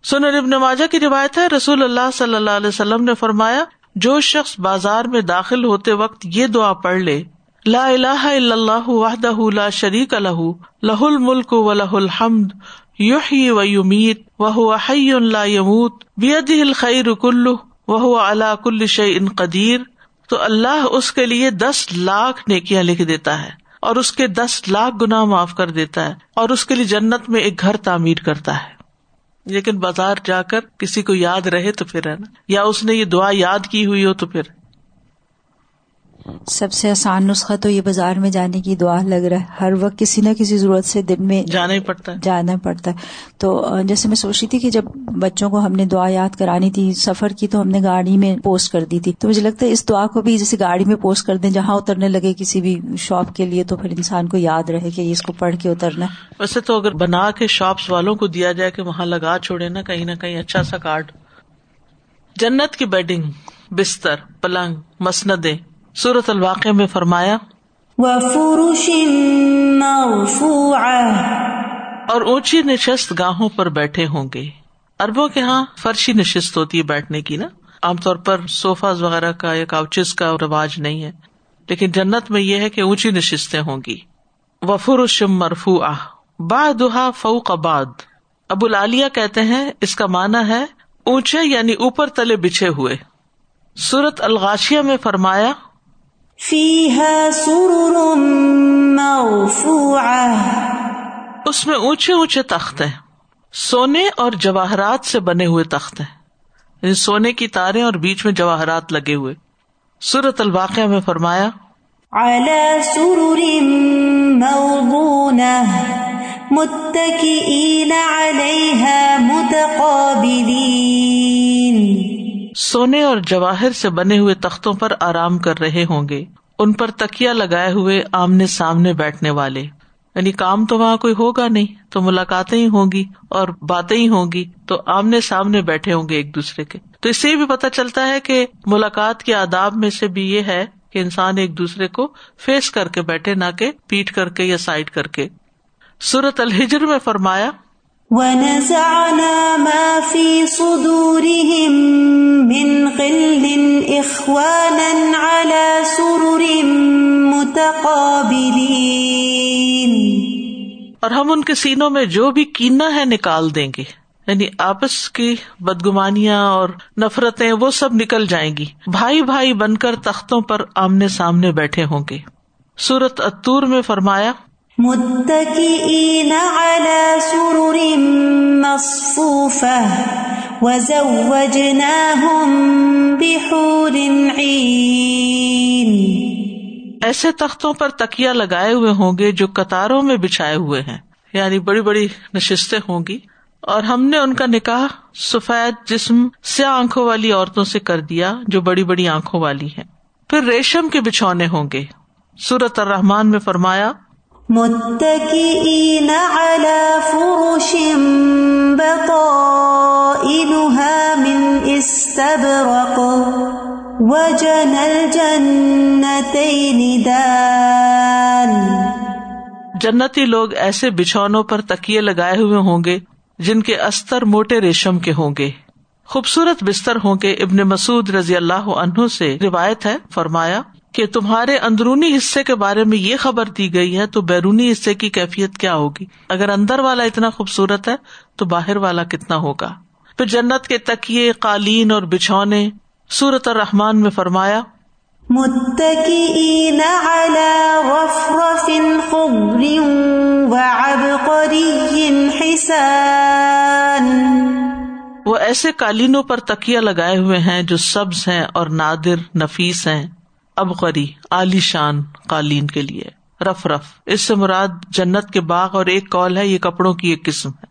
سنر ابن ماجہ کی روایت ہے، رسول اللہ صلی اللہ علیہ وسلم نے فرمایا، جو شخص بازار میں داخل ہوتے وقت یہ دعا پڑھ لے لا الہ الا اللہ وحدہ لا شریک لہ لہ الملک و لہ الحمد، یحیی و یمیت وہو حی لا یموت بیدہ الخیر کلہ وہو علا کل شیء قدیر۔ تو اللہ اس کے لیے دس لاکھ نیکیاں لکھ دیتا ہے، اور اس کے دس لاکھ گنا معاف کر دیتا ہے، اور اس کے لیے جنت میں ایک گھر تعمیر کرتا ہے۔ لیکن بازار جا کر کسی کو یاد رہے تو پھر ہے نا، یا اس نے یہ دعا یاد کی ہوئی ہو تو پھر۔ سب سے آسان نسخہ تو یہ بازار میں جانے کی دعا لگ رہا ہے۔ ہر وقت کسی نہ کسی ضرورت سے دن میں جانا ہی پڑتا ہے۔ جانا پڑتا ہے۔ تو جیسے میں سوچ رہی تھی کہ جب بچوں کو ہم نے دعا یاد کرانی تھی سفر کی تو ہم نے گاڑی میں پوسٹ کر دی تھی۔ تو مجھے لگتا ہے اس دعا کو بھی جیسے گاڑی میں پوسٹ کر دیں جہاں اترنے لگے کسی بھی شاپ کے لیے تو پھر انسان کو یاد رہے کہ اس کو پڑھ کے اترنا ویسے تو اگر بنا کے شاپس والوں کو دیا جائے کہ وہاں لگا چھوڑے نا کہیں نہ کہیں اچھا سا کارڈ۔ جنت کی بیڈنگ بستر پلنگ مسندیں سورت الواقع میں فرمایا اور اونچی نشست گاہوں پر بیٹھے ہوں گے۔ اربوں کے یہاں فرشی نشست ہوتی ہے بیٹھنے کی نا۔ عام طور پر سوفاز وغیرہ کا یا کاؤچز کا رواج نہیں ہے۔ لیکن جنت میں یہ ہے کہ اونچی نشستیں ہوں گی۔ وفر شم مرفو آ با دہا فوق آباد ابو العالیہ کہتے ہیں اس کا مانا ہے اونچے یعنی اوپر تلے بچھے ہوئے۔ سورت الغاشیا میں فرمایا فيها سرر مرفوعة. اس میں اونچے اونچے تخت ہیں۔ سونے اور جواہرات سے بنے ہوئے تخت ہیں۔ یعنی سونے کی تارے اور بیچ میں جواہرات لگے ہوئے۔ سورت الواقع میں فرمایا سونے اور جواہر سے بنے ہوئے تختوں پر آرام کر رہے ہوں گے۔ ان پر تکیا لگائے ہوئے آمنے سامنے بیٹھنے والے۔ یعنی کام تو وہاں کوئی ہوگا نہیں، تو ملاقاتیں ہی ہوں گی اور باتیں ہی ہوں گی، تو آمنے سامنے بیٹھے ہوں گے ایک دوسرے کے۔ تو اس سے بھی پتا چلتا ہے کہ ملاقات کے آداب میں سے بھی یہ ہے کہ انسان ایک دوسرے کو فیس کر کے بیٹھے، نہ کہ پیٹ کر کے یا سائڈ کر کے۔ سورت الحجر میں فرمایا اور ہم ان کے سینوں میں جو بھی کینا ہے نکال دیں گے. یعنی آپس کی بدگمانیاں اور نفرتیں وہ سب نکل جائیں گی. بھائی بھائی بن کر تختوں پر آمنے سامنے بیٹھے ہوں گے. سورت اتور میں فرمایا ایسے تختوں پر تکیا لگائے ہوئے ہوں گے جو قطاروں میں بچھائے ہوئے ہیں یعنی بڑی بڑی نشستیں ہوں گی۔ اور ہم نے ان کا نکاح سفید جسم سیاہ آنکھوں والی عورتوں سے کر دیا، جو بڑی بڑی آنکھوں والی ہیں۔ پھر ریشم کے بچھونے ہوں گے۔ سورت الرحمان میں فرمایا جنتی لوگ ایسے بچھونوں پر تکیے لگائے ہوئے ہوں گے جن کے استر موٹے ریشم کے ہوں گے۔ خوبصورت بستر ہوں گے۔ ابن مسعد رضی اللہ عنہ سے روایت ہے، فرمایا کہ تمہارے اندرونی حصے کے بارے میں یہ خبر دی گئی ہے تو بیرونی حصے کی کیفیت کیا ہوگی؟ اگر اندر والا اتنا خوبصورت ہے تو باہر والا کتنا ہوگا؟ پھر جنت کے تکیے قالین اور بچھونے سورت الرحمان میں فرمایا وہ ایسے قالینوں پر تکیا لگائے ہوئے ہیں جو سبز ہیں اور نادر نفیس ہیں۔ اب قری علی شان قالین کے لیے۔ رف رف اس سے مراد جنت کے باغ اور ایک کال ہے یہ کپڑوں کی ایک قسم ہے۔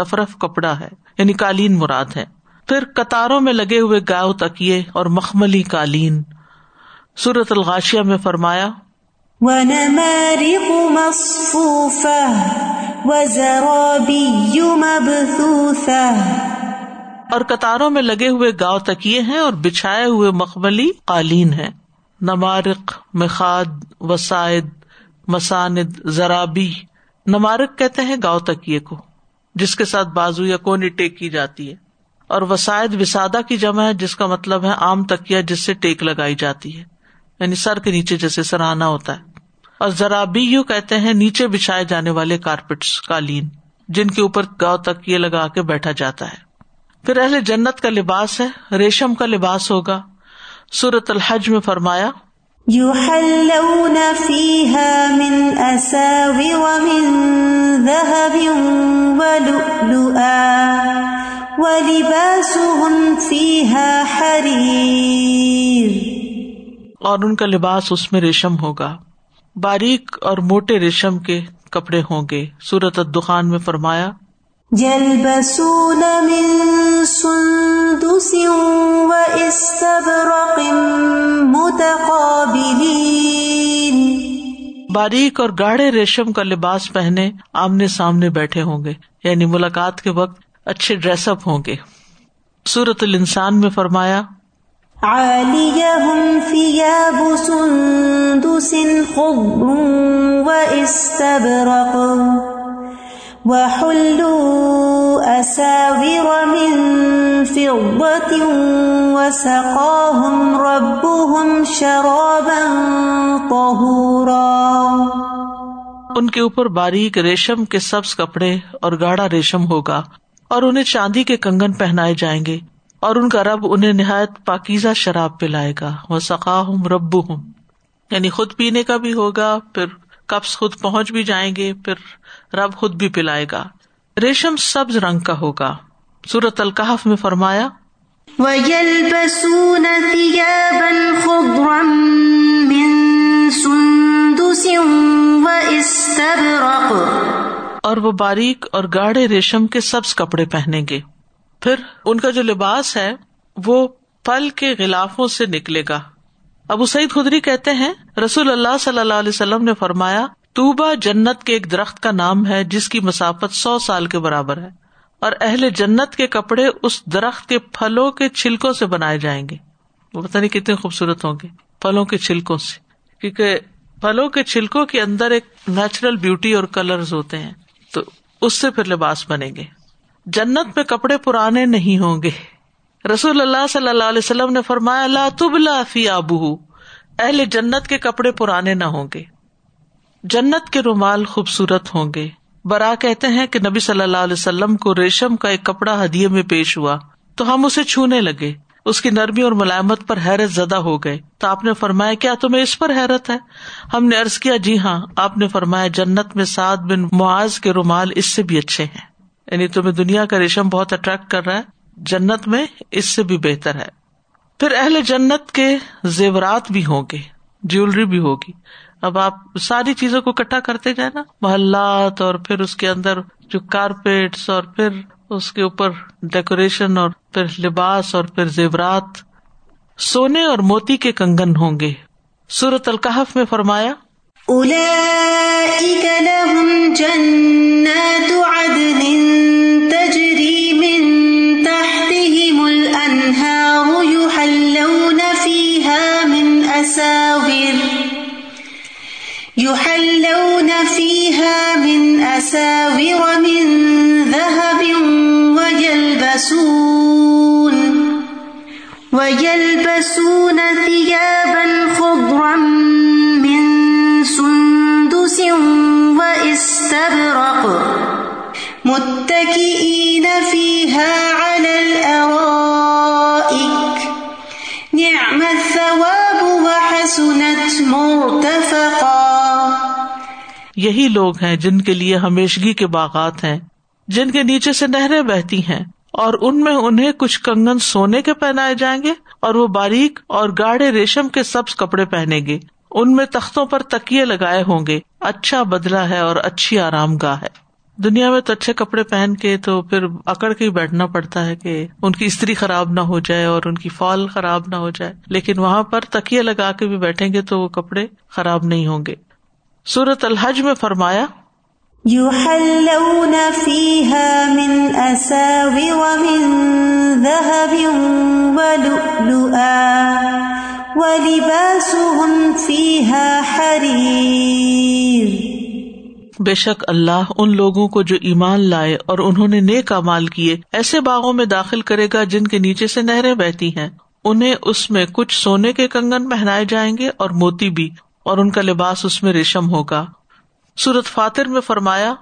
رف رف کپڑا ہے یعنی قالین مراد ہے۔ پھر قطاروں میں لگے ہوئے گاؤ تکیے اور مخملی قالین۔ سورت الغاشیا میں فرمایا اور قطاروں میں لگے ہوئے گاؤ تکیے ہیں اور بچھائے ہوئے مخملی قالین ہے نمارک مخاد، وسائد، مساند ذرابی نمارک کہتے ہیں گاؤ تکیے کو، جس کے ساتھ بازو یا کونی ٹیک کی جاتی ہے۔ اور وسائد وسادہ کی جمع ہے، جس کا مطلب ہے عام تکیا جس سے ٹیک لگائی جاتی ہے۔ یعنی سر کے نیچے جیسے سراہنا ہوتا ہے۔ اور ذرا بھی یو کہتے ہیں نیچے بچھائے جانے والے کارپیٹس، قالین، جن کے اوپر گاؤں تک یہ لگا کے بیٹھا جاتا ہے۔ پھر اہل جنت کا لباس ہے، ریشم کا لباس ہوگا۔ سورت الحج میں فرمایا اور ان کا لباس اس میں ریشم ہوگا۔ باریک اور موٹے ریشم کے کپڑے ہوں گے۔ سورت الدخان میں فرمایا جل بسون باریک اور گاڑے ریشم کا لباس پہنے آمنے سامنے بیٹھے ہوں گے یعنی ملاقات کے وقت اچھے ڈریس اپ ہوں گے۔ سورت الانسان میں فرمایا وسقاهم ربهم شرابا طهورا. ان کے اوپر باریک ریشم کے سبز کپڑے اور گاڑا ریشم ہوگا اور انہیں چاندی کے کنگن پہنائے جائیں گے اور ان کا رب انہیں نہایت پاکیزہ شراب پلائے گا۔ وہ سقا ہوں رب ہوں یعنی خود پینے کا بھی ہوگا، پھر کپس خود پہنچ بھی جائیں گے پھر رب خود بھی پلائے گا۔ ریشم سبز رنگ کا ہوگا۔ سورت القحف میں فرمایا وَيَلْبَسُونَ ثِيَابًا خُضْرًا مِّن سُندُسٍ وَإِسْتَبْرَقٍ۔ اور وہ باریک اور گاڑے ریشم کے سبز کپڑے پہنیں گے۔ پھر ان کا جو لباس ہے وہ پل کے غلافوں سے نکلے گا۔ ابو سعید خدری کہتے ہیں، رسول اللہ صلی اللہ علیہ وسلم نے فرمایا توبا جنت کے ایک درخت کا نام ہے جس کی مسافت سو سال کے برابر ہے، اور اہل جنت کے کپڑے اس درخت کے پھلوں کے چھلکوں سے بنائے جائیں گے۔ وہ پتا نہیں کتنے خوبصورت ہوں گے، پھلوں کے چھلکوں سے۔ کیونکہ پھلوں کے چھلکوں کے اندر ایک نیچرل بیوٹی اور کلرز ہوتے ہیں، تو اس سے پھر لباس بنے گے۔ جنت میں کپڑے پرانے نہیں ہوں گے۔ رسول اللہ صلی اللہ علیہ وسلم نے فرمایا، لا تبلا فی آبو اہل جنت کے کپڑے پرانے نہ ہوں گے۔ جنت کے رومال خوبصورت ہوں گے۔ برا کہتے ہیں کہ نبی صلی اللہ علیہ وسلم کو ریشم کا ایک کپڑا ہدیے میں پیش ہوا۔ تو ہم اسے چھونے لگے۔ اس کی نرمی اور ملائمت پر حیرت زدہ ہو گئے۔ تو آپ نے فرمایا، کیا تمہیں اس پر حیرت ہے؟ ہم نے ارض کیا جی ہاں۔ آپ نے فرمایا، جنت میں سات بن معاذ کے رومال اس سے بھی اچھے ہیں۔ یعنی تمہیں دنیا کا ریشم بہت اٹریکٹ کر رہا ہے۔ جنت میں اس سے بھی بہتر ہے۔ پھر اہل جنت کے زیورات بھی ہوں گے، جیولری بھی ہوگی۔ اب آپ ساری چیزوں کو اکٹھا کرتے جائیں نا، محلات اور پھر اس کے اندر جو کارپیٹس اور پھر اس کے اوپر ڈیکوریشن اور پھر لباس اور پھر زیورات۔ سونے اور موتی کے کنگن ہوں گے۔ سورت القحف میں فرمایا يحلون أساور من ذهب ويلبسون ويلبسون ثيابا خضرا من سندس وإستبرق متكئين فيها یہی لوگ ہیں جن کے لیے ہمیشگی کے باغات ہیں، جن کے نیچے سے نہریں بہتی ہیں، اور ان میں انہیں کچھ کنگن سونے کے پہنائے جائیں گے، اور وہ باریک اور گاڑے ریشم کے سبز کپڑے پہنیں گے۔ ان میں تختوں پر تکیے لگائے ہوں گے۔ اچھا بدلا ہے اور اچھی آرام گاہ ہے۔ دنیا میں تو اچھے کپڑے پہن کے تو پھر اکڑ کے ہی بیٹھنا پڑتا ہے کہ ان کی استری خراب نہ ہو جائے اور ان کی فال خراب نہ ہو جائے۔ لیکن وہاں پر تکیے لگا کے بھی بیٹھیں گے تو وہ کپڑے خراب نہیں ہوں گے۔ سورت الحج میں فرمایا يحلون فيها من أساور من ذهب ولؤلؤا ولباسهم فيها حرير بے شک اللہ ان لوگوں کو جو ایمان لائے اور انہوں نے نیک امال کیے ایسے باغوں میں داخل کرے گا جن کے نیچے سے نہریں بہتی ہیں۔ انہیں اس میں کچھ سونے کے کنگن پہنائے جائیں گے اور موتی بھی۔ اور ان کا لباس اس میں ریشم ہوگا۔ سورت فاتر میں فرمایا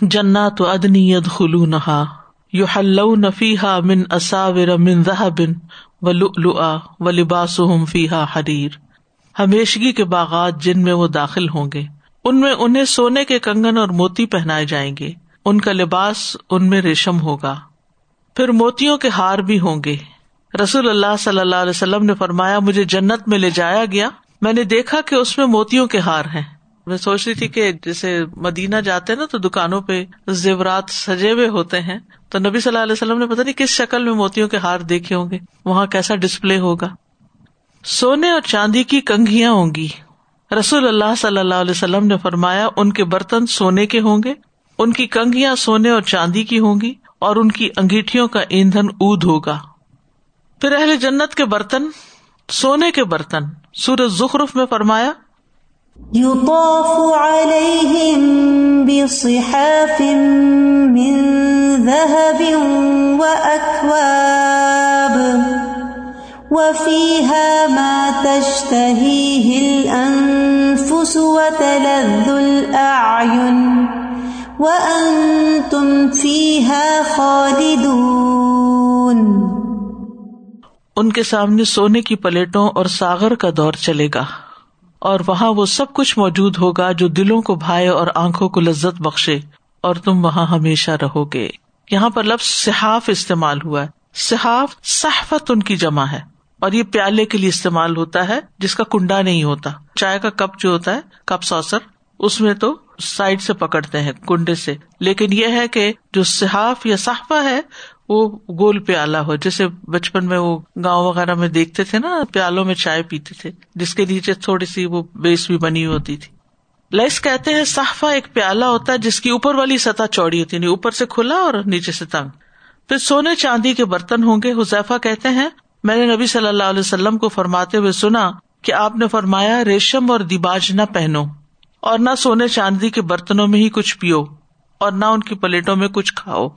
جنا تو ادنی ید خلو نہا یو حل نفی ہا من اصاور من بن و لؤلؤا و لباس فیحا حریر۔ ہمیشگی کے باغات جن میں وہ داخل ہوں گے، ان میں انہیں سونے کے کنگن اور موتی پہنائے جائیں گے۔ ان کا لباس ان میں ریشم ہوگا۔ پھر موتیوں کے ہار بھی ہوں گے۔ رسول اللہ صلی اللہ علیہ وسلم نے فرمایا، مجھے جنت میں لے جایا گیا۔ میں نے دیکھا کہ اس میں موتیوں کے ہار ہیں۔ میں سوچ رہی تھی کہ جیسے مدینہ جاتے نا تو دکانوں پہ زیورات سجے ہوئے ہوتے ہیں۔ تو نبی صلی اللہ علیہ وسلم نے پتا نہیں کس شکل میں موتیوں کے ہار دیکھے ہوں گے۔ وہاں کیسا ڈسپلے ہوگا۔ سونے اور چاندی کی کنگیاں ہوں گی۔ رسول اللہ صلی اللہ علیہ وسلم نے فرمایا، ان کے برتن سونے کے ہوں گے، ان کی کنگیاں سونے اور چاندی کی ہوں گی، اور ان کی انگیٹھیوں کا ایندھن اد ہوگا۔ پھر اہل جنت کے برتن، سونے کے برتن۔ سورج زخرف میں فرمایا يطاف عليهم بصحاف من ذهب وأكواب وفيها ما تشتهيه الأنفس وتلذ الأعين وأنتم فيها خالدون ان کے سامنے سونے کی پلیٹوں اور ساگر کا دور چلے گا، اور وہاں وہ سب کچھ موجود ہوگا جو دلوں کو بھائے اور آنکھوں کو لذت بخشے، اور تم وہاں ہمیشہ رہو گے۔ یہاں پر لفظ صحاف استعمال ہوا ہے۔ صحاف صحفت ان کی جمع ہے، اور یہ پیالے کے لیے استعمال ہوتا ہے، جس کا کنڈا نہیں ہوتا۔ چائے کا کپ جو ہوتا ہے، کپ سوسر اس میں تو سائڈ سے پکڑتے ہیں، کنڈے سے۔ لیکن یہ ہے کہ جو صحاف یا صحفہ ہے وہ گول پیالہ ہو، جیسے بچپن میں وہ گاؤں وغیرہ میں دیکھتے تھے نا، پیالوں میں چائے پیتے تھے، جس کے نیچے تھوڑی سی وہ بیس بھی بنی ہوتی تھی۔ لائس کہتے ہیں صحفہ ایک پیالہ ہوتا ہے جس کی اوپر والی سطح چوڑی ہوتی ہے یعنی اوپر سے کھلا اور نیچے سے تنگ۔ پھر سونے چاندی کے برتن ہوں گے، حذیفہ کہتے ہیں، میں نے نبی صلی اللہ علیہ وسلم کو فرماتے ہوئے سنا کہ آپ نے فرمایا، ریشم اور دیباج نہ پہنو، اور نہ سونے چاندی کے برتنوں میں ہی کچھ پیو، اور نہ ان کی پلیٹوں میں کچھ کھاؤ۔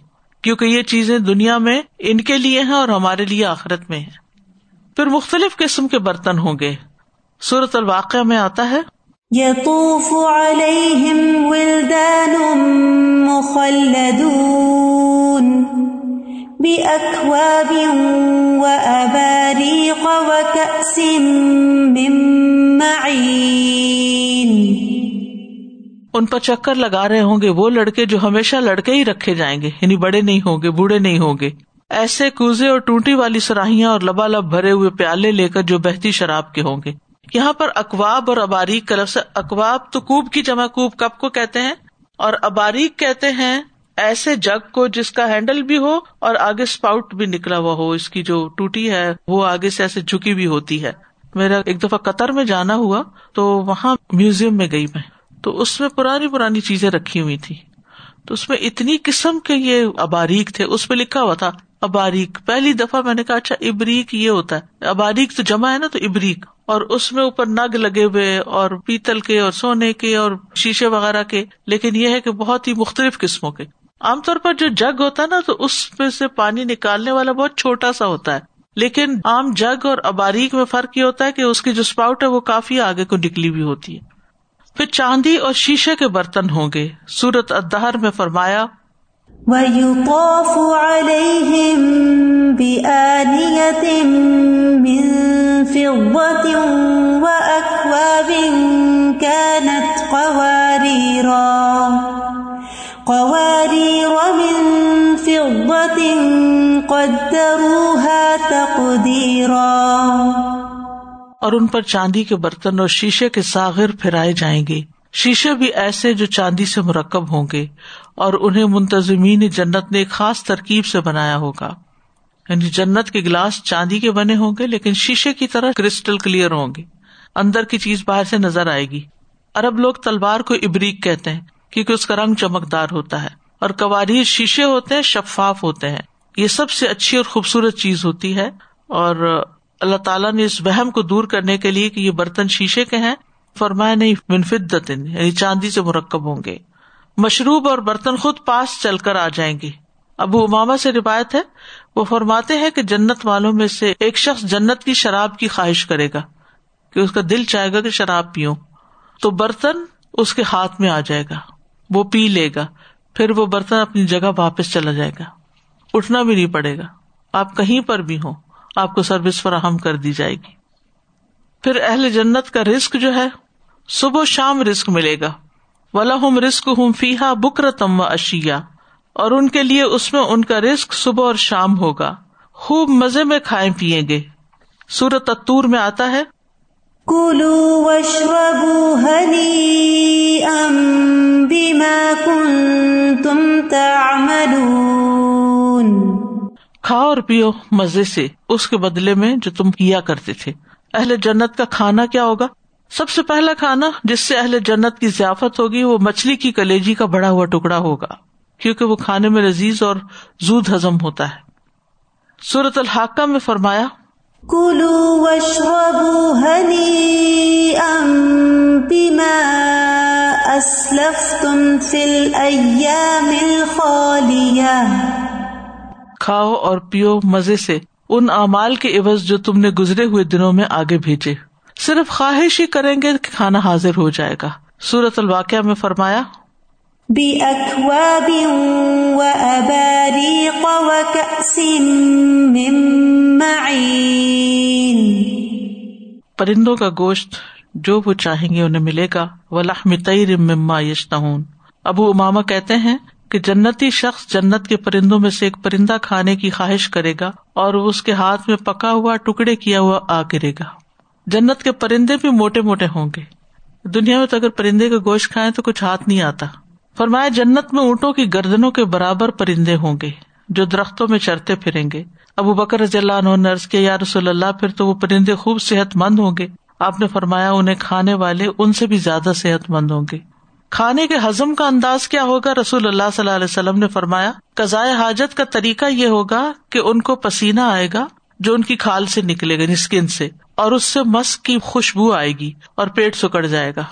کیونکہ یہ چیزیں دنیا میں ان کے لیے ہیں اور ہمارے لیے آخرت میں ہے پھر مختلف قسم کے برتن ہوں گے۔ صورت الواقع میں آتا ہے يطوف عليهم ولدان مخلدون بأكواب وأباريق وكأس من معين ان پر چکر لگا رہے ہوں گے، وہ لڑکے جو ہمیشہ لڑکے ہی رکھے جائیں گے یعنی بڑے نہیں ہوں گے، بوڑھے نہیں ہوں گے۔ ایسے کوزے اور ٹوٹی والی سراہیاں اور لبا لب بھرے ہوئے پیالے لے کر جو بہتی شراب کے ہوں گے۔ یہاں پر اقواب اور اباریک کا لفظ اقواب تو کوب کی جمع کوب کب کو کہتے ہیں؟ اور اباریک کہتے ہیں ایسے جگ کو جس کا ہینڈل بھی ہو اور آگے اسپاؤٹ بھی نکلا ہوا ہو، اس کی جو ٹوٹی ہے، وہ آگے سے ایسے جھکی بھی ہوتی ہے۔ میرا ایک دفعہ قطر میں جانا ہوا تو وہاں میوزیم میں گئی میں۔ تو اس میں پرانی پرانی چیزیں رکھی ہوئی تھی تو اس میں اتنی قسم کے یہ اباریک تھے، اس پہ لکھا ہوا تھا، اباریک۔ پہلی دفعہ میں نے کہا اچھا ابریک یہ ہوتا ہے۔ اباریک تو جمع ہے نا، تو ابریک۔ اور اس میں اوپر نگ لگے ہوئے اور پیتل کے اور سونے کے اور شیشے وغیرہ کے۔ لیکن یہ ہے کہ بہت ہی مختلف قسموں کے۔ عام طور پر جو جگ ہوتا ہے نا، تو اس میں سے پانی نکالنے والا بہت چھوٹا سا ہوتا ہے۔ لیکن عام جگ اور اباریک میں فرق یہ ہوتا ہے کہ اس کی جو اسپاؤٹ ہے، وہ کافی آگے کو نکلی ہوئی ہوتی ہے۔ پھر چاندی اور شیشے کے برتن ہوں گے۔ سورت ادہر میں فرمایا، وَيُطَافُ عَلَيْهِمْ بِآنِيَةٍ مِّن فِضَّةٍ وَأَكْوَابٍ كَانَتْ قَوَارِيرَا قَوَارِيرَ مِن فِضَّةٍ قَدَّرُوهَا تَقْدِيرًا۔ اور ان پر چاندی کے برتن اور شیشے کے ساغر پھرائے جائیں گے۔ شیشے بھی ایسے جو چاندی سے مرکب ہوں گے اور انہیں منتظمین جنت نے ایک خاص ترکیب سے بنایا ہوگا۔ یعنی جنت کے گلاس چاندی کے بنے ہوں گے، لیکن شیشے کی طرح کرسٹل کلیئر ہوں گے۔ اندر کی چیز باہر سے نظر آئے گی۔ ارب لوگ تلوار کو ابریک کہتے ہیں، کیونکہ اس کا رنگ چمکدار ہوتا ہے اور کواری شیشے ہوتے ہیں، شفاف ہوتے ہیں۔ یہ سب سے اچھی اور خوبصورت چیز ہوتی ہے اور اللہ تعالیٰ نے اس وہم کو دور کرنے کے لیے کہ یہ برتن شیشے کے ہیں۔ فرمایا نہیں منفت یعنی چاندی سے مرکب ہوں گے۔ مشروب اور برتن خود پاس چل کر آ جائیں گے۔ ابو اماما سے روایت ہے، وہ فرماتے ہیں کہ جنت والوں میں سے ایک شخص جنت کی شراب کی خواہش کرے گا، کہ اس کا دل چاہے گا کہ شراب پیو تو برتن اس کے ہاتھ میں آ جائے گا، وہ پی لے گا، پھر وہ برتن اپنی جگہ واپس چلا جائے گا۔ اٹھنا بھی نہیں پڑے گا۔ آپ کہیں پر بھی ہوں۔ آپ کو سروس فراہم کر دی جائے گی۔ پھر اہل جنت کا رسک جو ہے، صبح شام رسک ملے گا۔ ولا ہم رسک ہوں فیحا بکرتم و اشیا اور ان کے لیے اس میں ان کا رسک صبح اور شام ہوگا۔ خوب مزے میں کھائے پیئیں گے۔ سورت اتور میں آتا ہے۔ کلو وشربوا هنيئا بما كنتم تعملون۔ کھاؤ اور پیو مزے سے اس کے بدلے میں جو تم کیا کرتے تھے۔ اہل جنت کا کھانا کیا ہوگا؟ سب سے پہلا کھانا جس سے اہل جنت کی ضیافت ہوگی وہ مچھلی کی کلیجی کا بڑا ہوا ٹکڑا ہوگا، کیونکہ وہ کھانے میں لذیذ اور زود ہزم ہوتا ہے۔ سورت الحاقہ میں فرمایا کلو بما اسلفتم فی الایام الخالیہ۔ کھاؤ اور پیو مزے سے ان اعمال کے عوض جو تم نے گزرے ہوئے دنوں میں آگے بھیجے۔ صرف خواہش ہی کریں گے کہ کھانا حاضر ہو جائے گا۔ سورت الواقع میں فرمایا پرندوں کا گوشت جو وہ چاہیں گے انہیں ملے گا۔ ولحم تیر مما یشنہون ابو اماما کہتے ہیں کہ جنتی شخص جنت کے پرندوں میں سے ایک پرندہ کھانے کی خواہش کرے گا اور اس کے ہاتھ میں پکا ہوا ٹکڑے کیا ہوا آ گرے گا۔ جنت کے پرندے بھی موٹے موٹے ہوں گے۔ دنیا میں تو اگر پرندے کا گوشت کھائے تو کچھ ہاتھ نہیں آتا۔ فرمایا، جنت میں اونٹوں کی گردنوں کے برابر پرندے ہوں گے جو درختوں میں چرتے پھریں گے۔ ابو بکر رضی اللہ عنہ نرس کے یا رسول اللہ، پھر تو وہ پرندے خوب صحت مند ہوں گے۔ آپ نے فرمایا، انہیں کھانے والے ان سے بھی زیادہ صحت مند ہوں گے۔ کھانے کے ہزم کا انداز کیا ہوگا؟ رسول اللہ صلی اللہ علیہ وسلم نے فرمایا کزائے حاجت کا طریقہ یہ ہوگا کہ ان کو پسینہ آئے گا جو ان کی کھال سے نکلے گا اسکن سے، اور اس سے مسک کی خوشبو آئے گی اور پیٹ سکڑ جائے گا۔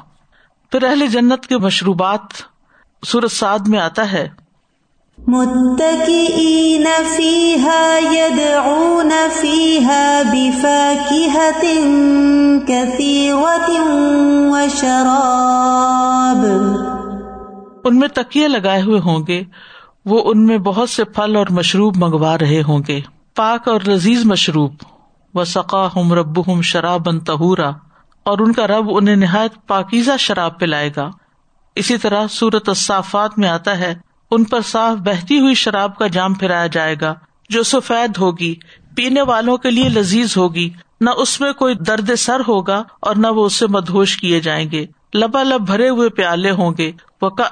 پھر اہل جنت کے مشروبات سورت سعد میں آتا ہے۔ متكئين فيها يدعون فيها بفاكهة كثيرة وشراب ان میں تکیے لگائے ہوئے ہوں گے۔ وہ ان میں بہت سے پھل اور مشروب منگوا رہے ہوں گے۔ پاک اور لذیذ مشروب۔ و سقا ہم رب ہم شراب ان تہورا اور ان کا رب انہیں نہایت پاکیزہ شراب پلائے گا۔ اسی طرح سورت الصافات میں آتا ہے، ان پر صاف بہتی ہوئی شراب کا جام پھرایا جائے گا، جو سفید ہوگی، پینے والوں کے لیے لذیذ ہوگی۔ نہ اس میں کوئی درد سر ہوگا اور نہ وہ اسے مدہوش کیے جائیں گے۔ لبا لب بھرے ہوئے پیالے ہوں گے۔ وہ کا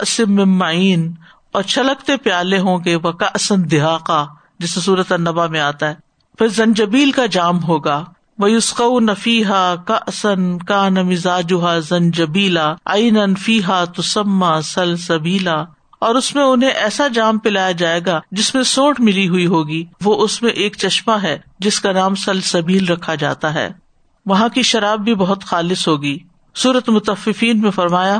اور چھلکتے پیالے ہوں گے وہ کا اسن دہاقا جسے صورت النبا میں آتا ہے۔ پھر زنجبیل کا جام ہوگا۔ وہ یوسق نفیحا کا اسن کا نمزاجہ زنجبیلا۔ این انفیحا تسما سل سبیلا اور اس میں انہیں ایسا جام پلایا جائے گا جس میں سوٹ ملی ہوئی ہوگی۔ وہ اس میں ایک چشمہ ہے، جس کا نام سل سبیل رکھا جاتا ہے۔ وہاں کی شراب بھی بہت خالص ہوگی۔ سورت متفقین میں فرمایا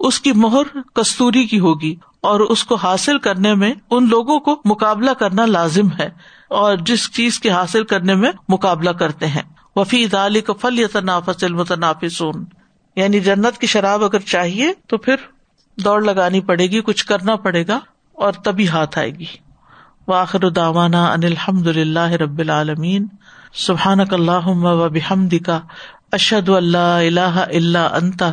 اس کی مہر کستوری کی ہوگی اور اس کو حاصل کرنے میں ان لوگوں کو مقابلہ کرنا لازم ہے اور جس چیز کے حاصل کرنے میں مقابلہ کرتے ہیں۔ وفی ادالی کا فل یا تنافس المتنافس یعنی جنت کی شراب اگر چاہیے تو پھر دوڑ لگانی پڑے گی، کچھ کرنا پڑے گا اور تبھی ہاتھ آئے گی۔ واخر داوانا ان الحمد للہ رب العالمین۔ سبحان اللہ و بحمد کا اشد اللہ اللہ اللہ انتا